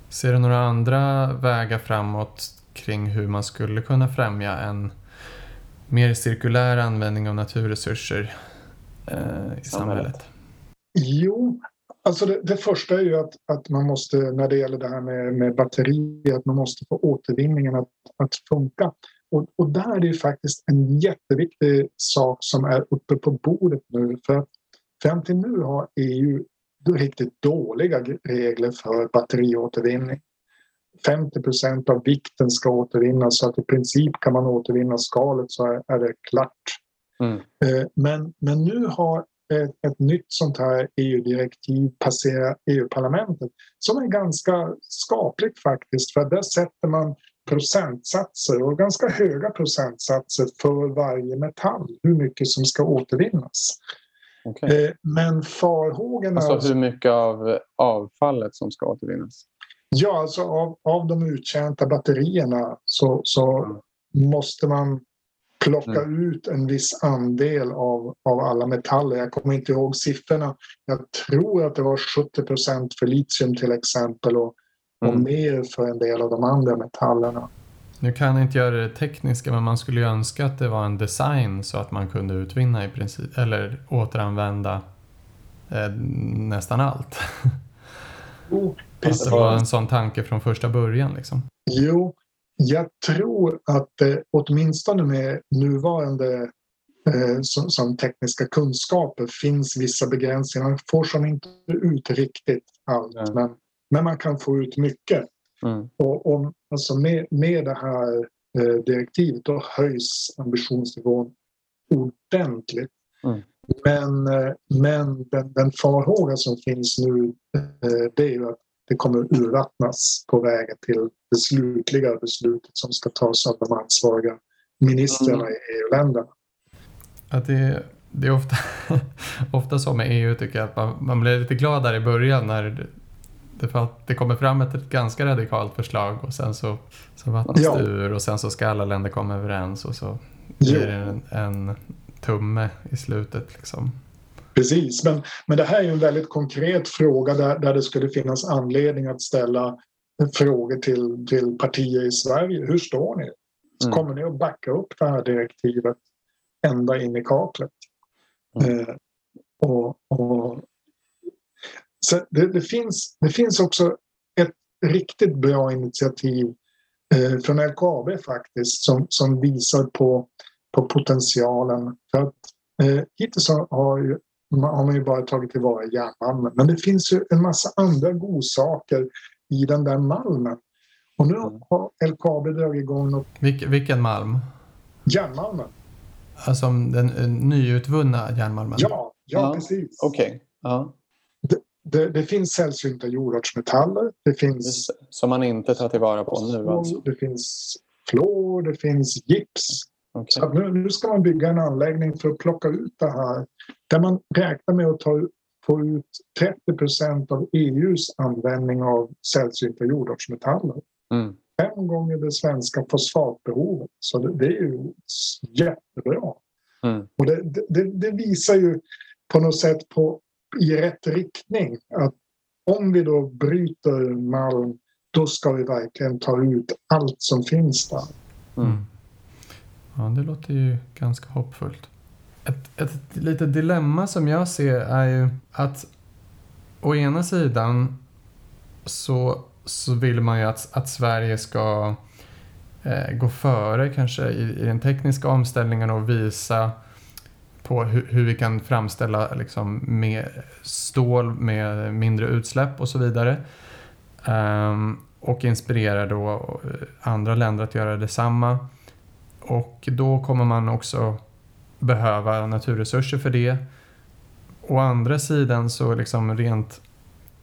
Speaker 2: Ser du några andra vägar framåt kring hur man skulle kunna främja en mer cirkulär användning av naturresurser eh, i samhället?
Speaker 1: Jo, alltså det, det, första är ju att, att man måste, när det gäller det här med, med batterier, att man måste få återvinningen att, att funka. Och, och där är det ju faktiskt en jätteviktig sak som är uppe på bordet nu. För fram till nu har EU riktigt dåliga regler för batteriåtervinning. 50 procent av vikten ska återvinnas så att i princip kan man återvinna skalet så är, är det klart. Mm. Eh, men, men nu har ett, ett nytt sånt här EU-direktiv passerat EU-parlamentet som är ganska skapligt faktiskt för där sätter man procentsatser och ganska höga procentsatser för varje metall, hur mycket som ska återvinnas. Okay. Eh, men farhågorna...
Speaker 3: Alltså hur mycket av avfallet som ska återvinnas?
Speaker 1: Ja, alltså av, av de uttjänta batterierna så, så mm. måste man plocka mm. ut en viss andel av, av alla metaller. Jag kommer inte ihåg siffrorna. Jag tror att det var 70 procent för litium till exempel och, mm. och mer för en del av de andra metallerna.
Speaker 2: Nu kan jag inte göra det tekniska men man skulle ju önska att det var en design så att man kunde utvinna i princip eller återanvända eh, nästan allt.
Speaker 1: Oh,
Speaker 2: att det var en sån tanke från första början liksom.
Speaker 1: Jo, jag tror att eh, åtminstone med nuvarande eh, som, som, tekniska kunskaper finns vissa begränsningar. Man får som inte ut riktigt allt mm. men, men man kan få ut mycket. Mm. Och, och alltså med, med det här eh, direktivet då höjs ambitionsnivån ordentligt. Mm. Men, eh, men den, den farhåga som finns nu eh, det är ju att det kommer urvattnas på vägen till det slutliga beslutet som ska tas av de ansvariga ministrarna mm. i EU-länderna.
Speaker 2: Att det, det är ofta, ofta så med EU tycker jag att man, man blir lite glad där i början när det, det kommer fram ett, ett ganska radikalt förslag och sen så, så vattnas ja. det ur och sen så ska alla länder komma överens och så blir det en, en tumme i slutet. Liksom.
Speaker 1: Precis, men, men det här är ju en väldigt konkret fråga där, där det skulle finnas anledning att ställa frågor till, till partier i Sverige. Hur står ni? Mm. Kommer ni att backa upp det här direktivet ända in i kaklet? Mm. Eh, och, och, så det, det, finns, det finns också ett, riktigt bra initiativ eh, från LKAB faktiskt som, som visar på, på potentialen. För att, eh, hittills har, ju, har man ju bara tagit tillvara järnmalmen men det finns ju en massa andra godsaker i den där malmen. Och nu mm. har LKAB dragit igång något...
Speaker 2: Vilk, vilken malm?
Speaker 1: Järnmalmen.
Speaker 2: Alltså den nyutvunna järnmalmen?
Speaker 1: Ja, ja, ja precis.
Speaker 3: Okej. Okay. Ja.
Speaker 1: Det, det, det, finns sällsynta jordartsmetaller. Det finns...
Speaker 3: Som man inte tar tillvara på nu alltså?
Speaker 1: Det fin 'Fluor', fluor, det finns gips. Okay. Så nu, nu ska man bygga en anläggning för att plocka ut det här. Där man räknar med att ta, få ut 30 procent av EUs användning av sällsynta jordartsmetaller. Mm. Fem gånger det svenska fosfatbehovet. Så det, det är ju jättebra. Mm. Och det, det, det, visar ju på något sätt på, i rätt riktning. Att om vi då bryter malm då ska vi verkligen ta ut allt som finns där. Mm.
Speaker 2: Ja, det låter ju ganska hoppfullt. Ett, ett litet dilemma som jag ser är ju att å ena sidan så, så vill man ju att, att Sverige ska eh, gå före kanske i, i den tekniska omställningen och visa på hur, hur vi kan framställa liksom, med stål med mindre utsläpp och så vidare. Um, och inspirera då andra länder att göra detsamma. Och då kommer man också behöva naturresurser för det. Å andra sidan så liksom rent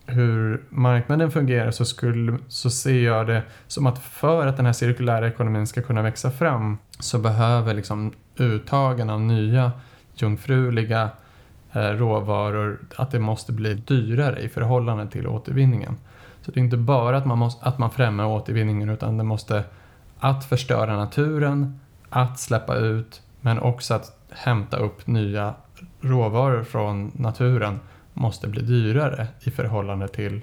Speaker 2: hur marknaden fungerar så, skulle, så ser jag det som att för att den här cirkulära ekonomin ska kunna växa fram så behöver liksom uttagen av nya jungfruliga eh, råvaror, att det måste bli dyrare i förhållande till återvinningen. Så det är inte bara att man, måste, att man främjar återvinningen utan det måste att förstöra naturen, att släppa ut men också att hämta upp nya råvaror från naturen måste bli dyrare i förhållande till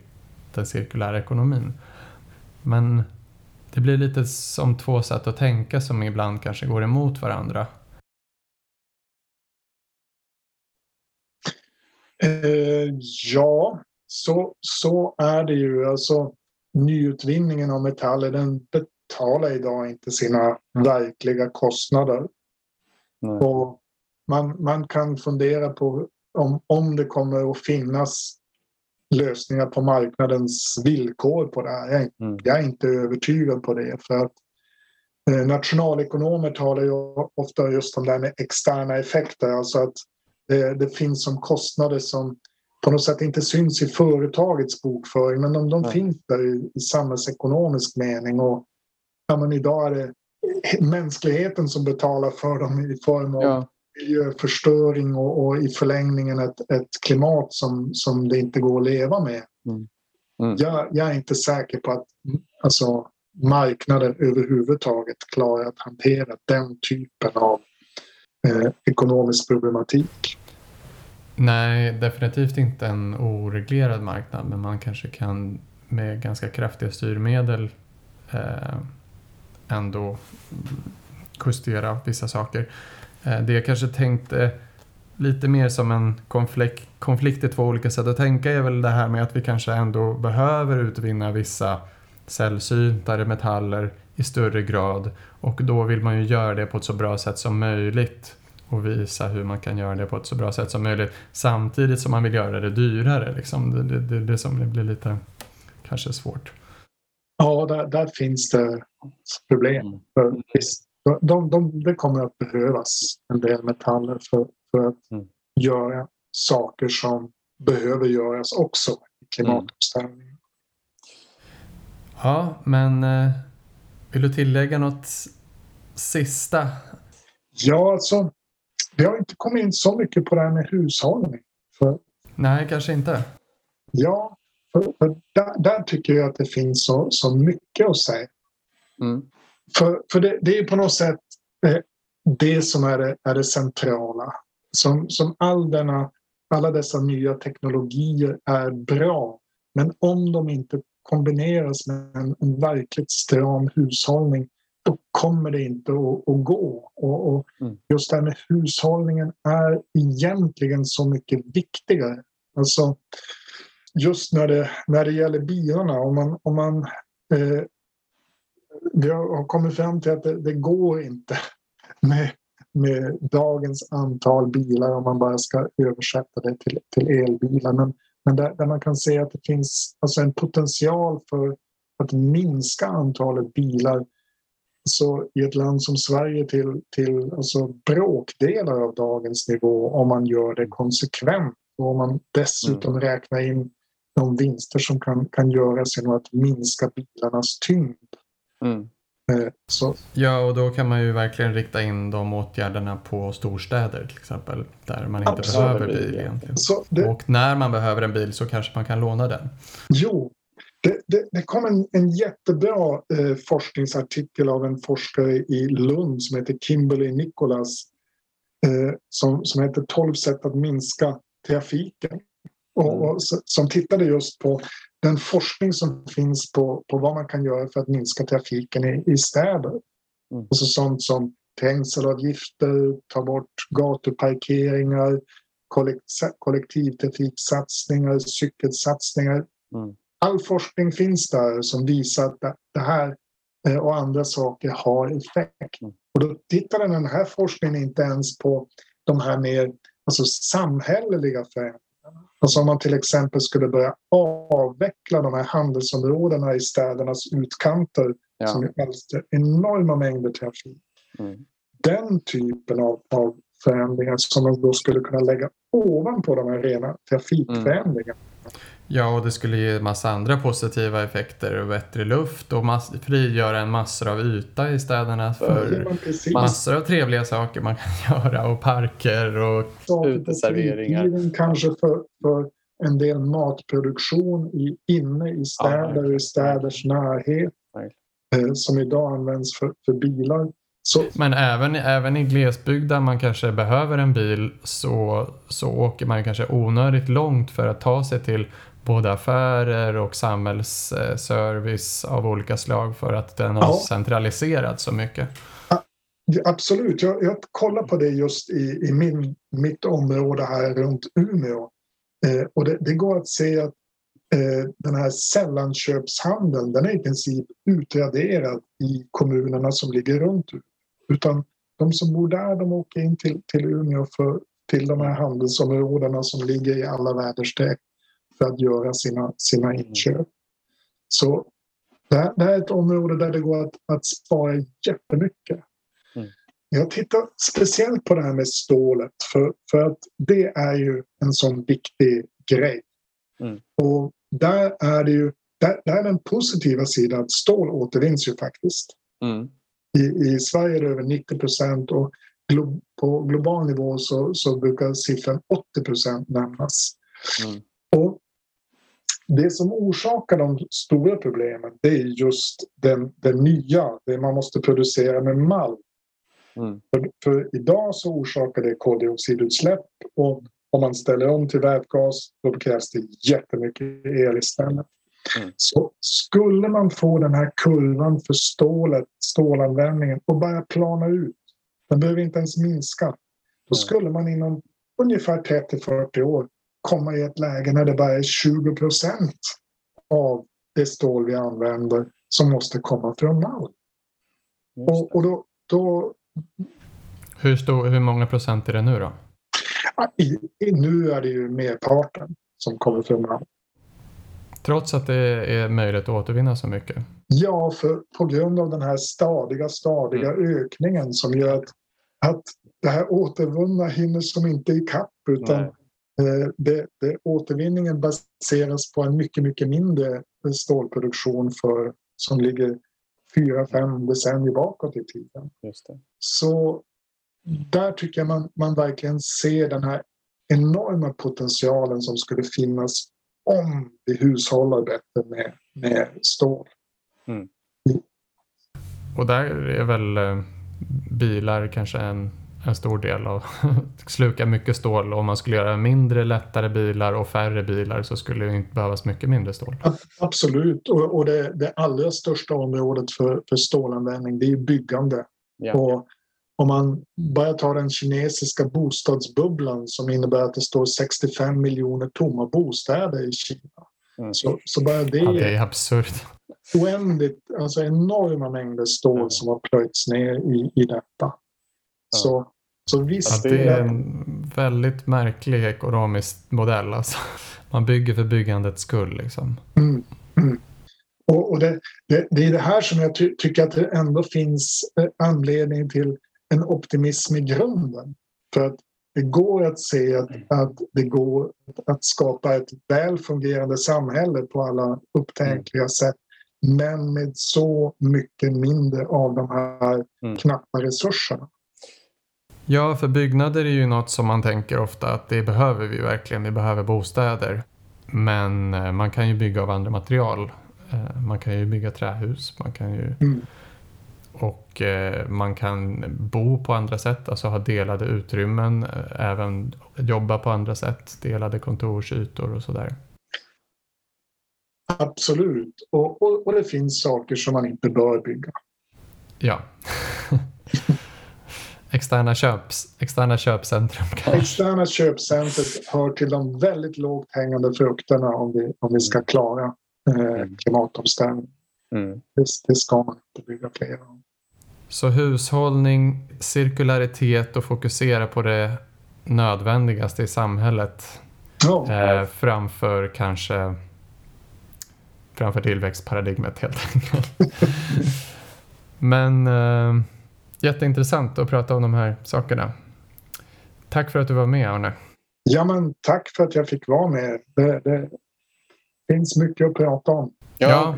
Speaker 2: den cirkulära ekonomin. Men det blir lite som två sätt att tänka som ibland kanske går emot varandra.
Speaker 1: Eh, ja, så, så är det ju. Alltså, nyutvinningen av metaller den betalar idag inte sina verkliga kostnader. Och man, man kan fundera på om, om det kommer att finnas lösningar på marknadens villkor på det här. Jag, mm. jag är inte övertygad på det. för att eh, Nationalekonomer talar ju ofta just om det här med externa effekter, alltså att det, det finns som kostnader som på något sätt inte syns i företagets bokföring men de, de finns där i, i samhällsekonomisk mening. Och, ja, men idag är det mänskligheten som betalar för dem i form av ja. miljöförstöring och, och, i förlängningen ett, ett klimat som, som det inte går att leva med. Mm. Mm. Jag, jag, är inte säker på att alltså, marknaden överhuvudtaget klarar att hantera den typen av eh, ekonomisk problematik.
Speaker 2: Nej, definitivt inte en oreglerad marknad men man kanske kan med ganska kraftiga styrmedel eh, ändå justera vissa saker. Eh, det jag kanske tänkte lite mer som en konflikt, konflikt i två olika sätt att tänka är väl det här med att vi kanske ändå behöver utvinna vissa sällsyntare metaller i större grad och då vill man ju göra det på ett så bra sätt som möjligt och visa hur man kan göra det på ett så bra sätt som möjligt samtidigt som man vill göra det dyrare. Liksom. Det, är det, det som blir lite kanske svårt.
Speaker 1: Ja, där, där finns det problem. Mm. För, visst, de, de, det kommer att behövas en del metaller för, för att mm. göra saker som behöver göras också i klimatomställningen. Mm.
Speaker 2: Ja, men eh, vill du tillägga något sista?
Speaker 1: Ja, alltså vi har inte kommit in så mycket på det här med hushållning. För,
Speaker 2: Nej, kanske inte.
Speaker 1: Ja, för, för där, där, tycker jag att det finns så, så mycket att säga. Mm. För, för det, det, är på något sätt eh, det som är det, är det centrala. Som, som all denna, alla dessa nya teknologier är bra. Men om de inte kombineras med en, en verkligt stram hushållning då kommer det inte att, att gå. Och, och mm. Just det här med hushållningen är egentligen så mycket viktigare. Alltså, just när det, när det gäller bilarna, om man, om man eh, vi har kommit fram till att det, det går inte med, med dagens antal bilar om man bara ska översätta det till, till elbilar. Men, men där, där, man kan se att det finns alltså en potential för att minska antalet bilar så i ett land som Sverige till, till alltså bråkdelar av dagens nivå om man gör det konsekvent och om man dessutom mm. räknar in de vinster som kan, kan göras genom att minska bilarnas tyngd. Mm.
Speaker 2: Eh, så. Ja, och då kan man ju verkligen rikta in de åtgärderna på storstäder till exempel. Där man inte Absolut. behöver bil egentligen. Det... Och när man behöver en bil så kanske man kan låna den.
Speaker 1: Jo, det, det, det kom en, en jättebra eh, forskningsartikel av en forskare i Lund som heter Kimberly Nicholas eh, som, som heter 12 sätt att minska trafiken. Och, och, som tittade just på den forskning som finns på, på vad man kan göra för att minska trafiken i, i städer. Mm. Alltså sånt som trängselavgifter, ta bort gatuparkeringar, kollektivtrafiksatsningar, cykelsatsningar. Mm. All forskning finns där som visar att det här eh, och andra saker har effekt. Mm. Och då tittade den här forskningen inte ens på de här mer alltså samhälleliga förändringarna Alltså om man till exempel skulle börja avveckla de här handelsområdena i städernas utkanter ja. som alstrar enorma mängder trafik. Mm. Den typen av, av förändringar som man då skulle kunna lägga ovanpå de här rena trafikförändringarna. Mm.
Speaker 2: Ja, och det skulle ge massa andra positiva effekter och bättre luft och mass frigöra en massor av yta i städerna för ja, massor av trevliga saker man kan göra och parker och
Speaker 3: uteserveringar.
Speaker 1: Kanske för, för en del matproduktion i, inne i städer och ja, i städers närhet eh, som idag används för, för bilar.
Speaker 2: Så. Men även, även i glesbygd där man kanske behöver en bil så, så åker man kanske onödigt långt för att ta sig till både affärer och samhällsservice av olika slag för att den har ja. centraliserats så mycket.
Speaker 1: Absolut, jag, jag kollar på det just i, i min, mitt område här runt Umeå. Eh, och det, det, går att se att eh, den här sällanköpshandeln den är i princip utraderad i kommunerna som ligger runt Umeå. Utan de som bor där de åker in till, till Umeå för, till de här handelsområdena som ligger i alla väderstreck för att göra sina, sina mm. inköp. Så det här, det här, är ett område där det går att, att spara jättemycket. Mm. Jag tittar speciellt på det här med stålet för, för att det är ju en sån viktig grej. Mm. Och där är det ju där, där är den positiva sidan att stål återvinns ju faktiskt. Mm. I, I Sverige är det över 90 procent och glo, på global nivå så, så brukar siffran 80 procent nämnas. Mm. Och det som orsakar de stora problemen det är just den, den nya, det man måste producera med malm. Mm. För, för, idag så orsakar det koldioxidutsläpp och om man ställer om till vätgas då krävs det jättemycket el istället. Mm. Så skulle man få den här kurvan för stålet, stålanvändningen och börja plana ut, den behöver inte ens minska, då mm. skulle man inom ungefär 30-40 år komma i ett läge när det bara är 20 procent av det stål vi använder som måste komma från malm. Och, och då, då...
Speaker 2: Hur, stor, hur många procent är det nu då?
Speaker 1: I, i, nu är det ju merparten som kommer från malm.
Speaker 2: Trots att det är möjligt att återvinna så mycket?
Speaker 1: Ja, för på grund av den här stadiga, stadiga mm. ökningen som gör att, att det här återvunna hinner som inte ikapp utan Nej det, det, återvinningen baseras på en mycket, mycket mindre stålproduktion för, som ligger fyra, fem decennier bakåt i tiden. Så där tycker jag man, man verkligen ser den här enorma potentialen som skulle finnas om vi hushållar bättre med, med stål. Mm.
Speaker 2: Och där är väl eh, bilar kanske en en stor del av sluka mycket stål. Om man skulle göra mindre lättare bilar och färre bilar så skulle det inte behövas mycket mindre stål.
Speaker 1: Absolut och, och det, det allra största området för, för stålanvändning det är byggande. Ja. Och om man bara tar den kinesiska bostadsbubblan som innebär att det står 65 miljoner tomma bostäder i Kina. Mm. Så, så bara det,
Speaker 2: ja, det är absurt.
Speaker 1: Oändligt, alltså enorma mängder stål mm. som har plöjts ner i, i detta. Så, så visst.
Speaker 2: Det är en väldigt märklig ekonomisk modell. Alltså. Man bygger för byggandets skull. Liksom.
Speaker 1: Mm. Mm. Och, och det, det, det, är det här som jag ty tycker att det ändå finns eh, anledning till en optimism i grunden. För att det går att se att, att det går att skapa ett väl fungerande samhälle på alla upptänkliga mm. sätt men med så mycket mindre av de här mm. knappa resurserna.
Speaker 2: Ja, för byggnader är ju något som man tänker ofta att det behöver vi verkligen. Vi behöver bostäder. Men eh, man kan ju bygga av andra material. Eh, man kan ju bygga trähus. Man kan ju... Mm. Och eh, man kan bo på andra sätt, alltså ha delade utrymmen, även jobba på andra sätt, delade kontorsytor och sådär.
Speaker 1: Absolut, och, och, och det finns saker som man inte bör bygga.
Speaker 2: Ja. externa, köps, externa köpcentrum kanske?
Speaker 1: Externa köpcentret hör till de väldigt lågt hängande frukterna om vi, om vi ska klara eh, mm. klimatomställningen. Mm. Det, det, ska man inte bygga fler om.
Speaker 2: Så hushållning, cirkularitet och fokusera på det nödvändigaste i samhället oh. eh, framför kanske framför tillväxtparadigmet helt enkelt. Men eh, jätteintressant att prata om de här sakerna. Tack för att du var med Arne.
Speaker 1: Ja, men tack för att jag fick vara med. Det, det finns mycket att prata om.
Speaker 2: Ja,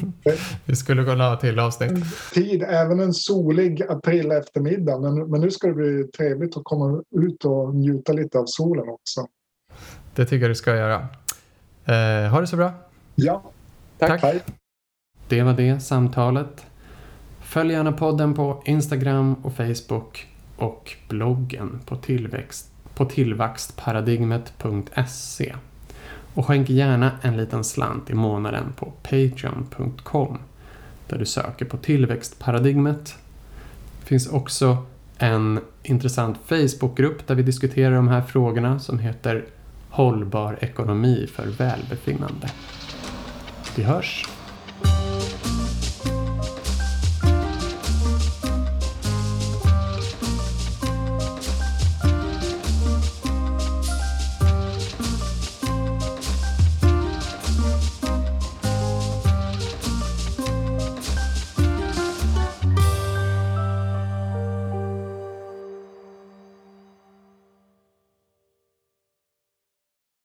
Speaker 2: vi skulle kunna ha till avsnitt.
Speaker 1: Tid, även en solig april eftermiddag. Men, men nu ska det bli trevligt att komma ut och njuta lite av solen också.
Speaker 2: Det tycker jag du ska göra. Eh, ha det så bra.
Speaker 1: Ja, tack. tack.
Speaker 2: Det var det samtalet. Följ gärna podden på Instagram och Facebook och bloggen på, tillväxt, på tillväxtparadigmet.se. Och skänk gärna en liten slant i månaden på patreon.com där du söker på tillväxtparadigmet. Det finns också en intressant Facebookgrupp där vi diskuterar de här frågorna som heter Hållbar ekonomi för välbefinnande. Vi hörs!